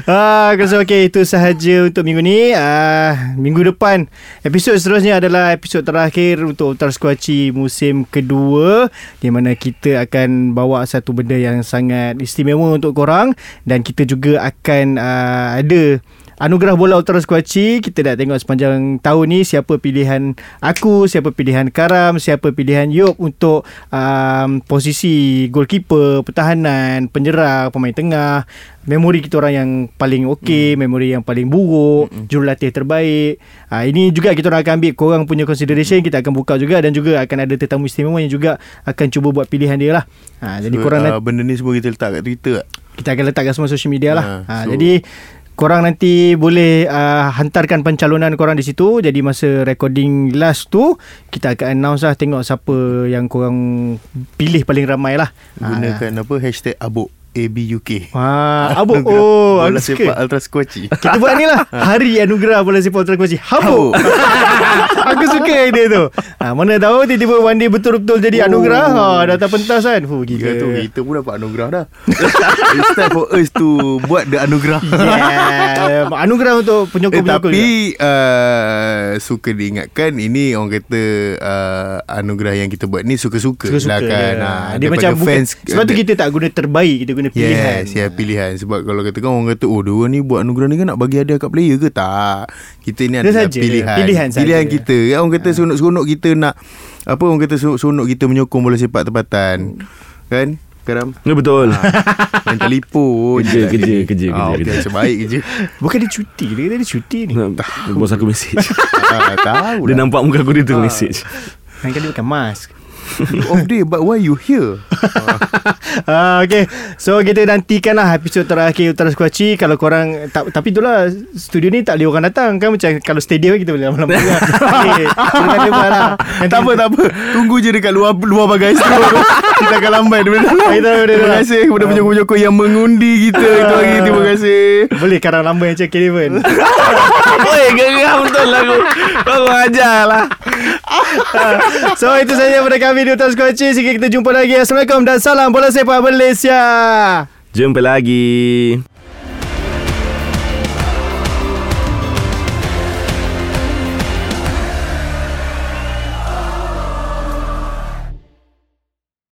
ah, so okey itu sahaja untuk minggu ni. Ah, minggu depan episod seterusnya adalah episod terakhir untuk Ultra Squatchy musim kedua di mana kita akan bawa satu benda yang sangat istimewa untuk korang dan kita juga akan ah, ada Anugerah Bola Ultras Kuaci Kita dah tengok sepanjang tahun ni Siapa pilihan aku Siapa pilihan Karam Siapa pilihan Yop Untuk um, posisi goalkeeper Pertahanan Penyerang Pemain tengah Memori kita orang yang paling okey, hmm. memori yang paling buruk, hmm. jurulatih terbaik. Ha, ini juga kita orang akan ambil korang punya consideration, kita akan buka juga dan juga akan ada tetamu istimewa yang juga akan cuba buat pilihan dia lah. Ha, jadi So, korang uh, benda ni semua kita letak kat Twitter tak? kita akan letakkan semua social media lah. Ha, Ha, jadi korang nanti boleh uh, hantarkan pencalonan korang di situ. Jadi masa recording last tu kita akan announce lah tengok siapa yang korang pilih paling ramai lah. Gunakan apa hashtag abuk ABUK. Ha, abuk. Oh, Bola sepak Ultras Kuaci. Kita buat ni lah Hari Anugerah Bola Sepak Ultra Kuaci Habuk Aku suka idea tu ha, Mana tahu Tiba-tiba one day betul-betul Jadi Oh. anugerah ha, Datang pentas kan Fuh, Kita gila tu kita pun dapat anugerah dah. It's time for us to buat the anugerah. yeah. Anugerah untuk Eh, penyokong-penyokong tapi uh, suka diingatkan ini orang kata uh, anugerah yang kita buat ni suka-suka, Suka-suka lah kan. dia. Ha, Dia macam bukan, Sebab tu kita tak guna terbaik Kita guna pilihan Yes, ya pilihan Sebab kalau katakan orang kata Oh dua ni buat anugerah ni kan Nak bagi hadiah kat player ke? Tak. Kita ni Dia saja. pilihan Pilihan saja. Pilihan kita. Kan Orang kata seronok-seronok kita nak Apa orang kata seronok kita menyokong bola sepak tempatan. Kan? Karam? Ya betul. Main telefon Kerja, kerja, kerja, ah, kerja, okay, kerja. Macam baik kerja Bukan dia cuti Dia kata dia cuti ni? Bos aku message. ah, Tahu Dia lah nampak muka aku dia tu message. Kan dia pakai mask You off day But why you here? Ah, Okay. So kita nantikan lah Episod terakhir Utara Squatchy Kalau korang tak, Tapi itulah Studio ni tak boleh orang datang. Kan macam Kalau stadium kita boleh lama-lama okay, Kita lah. Nanti Tak apa tak apa. Tunggu je dekat luar Luar bagai Kita akan Kita boleh Terima kasih kepada penyokong-penyokong Yang mengundi kita Itu hari Terima kasih. Boleh karang lama yang cakap Kevin Oi, geram betul aku. Baru ajar lah. So itu saja pada kami Di Utara Squatchy Sehingga kita jumpa lagi Assalamualaikum Dan salam bola sepak Malaysia Jumpa lagi.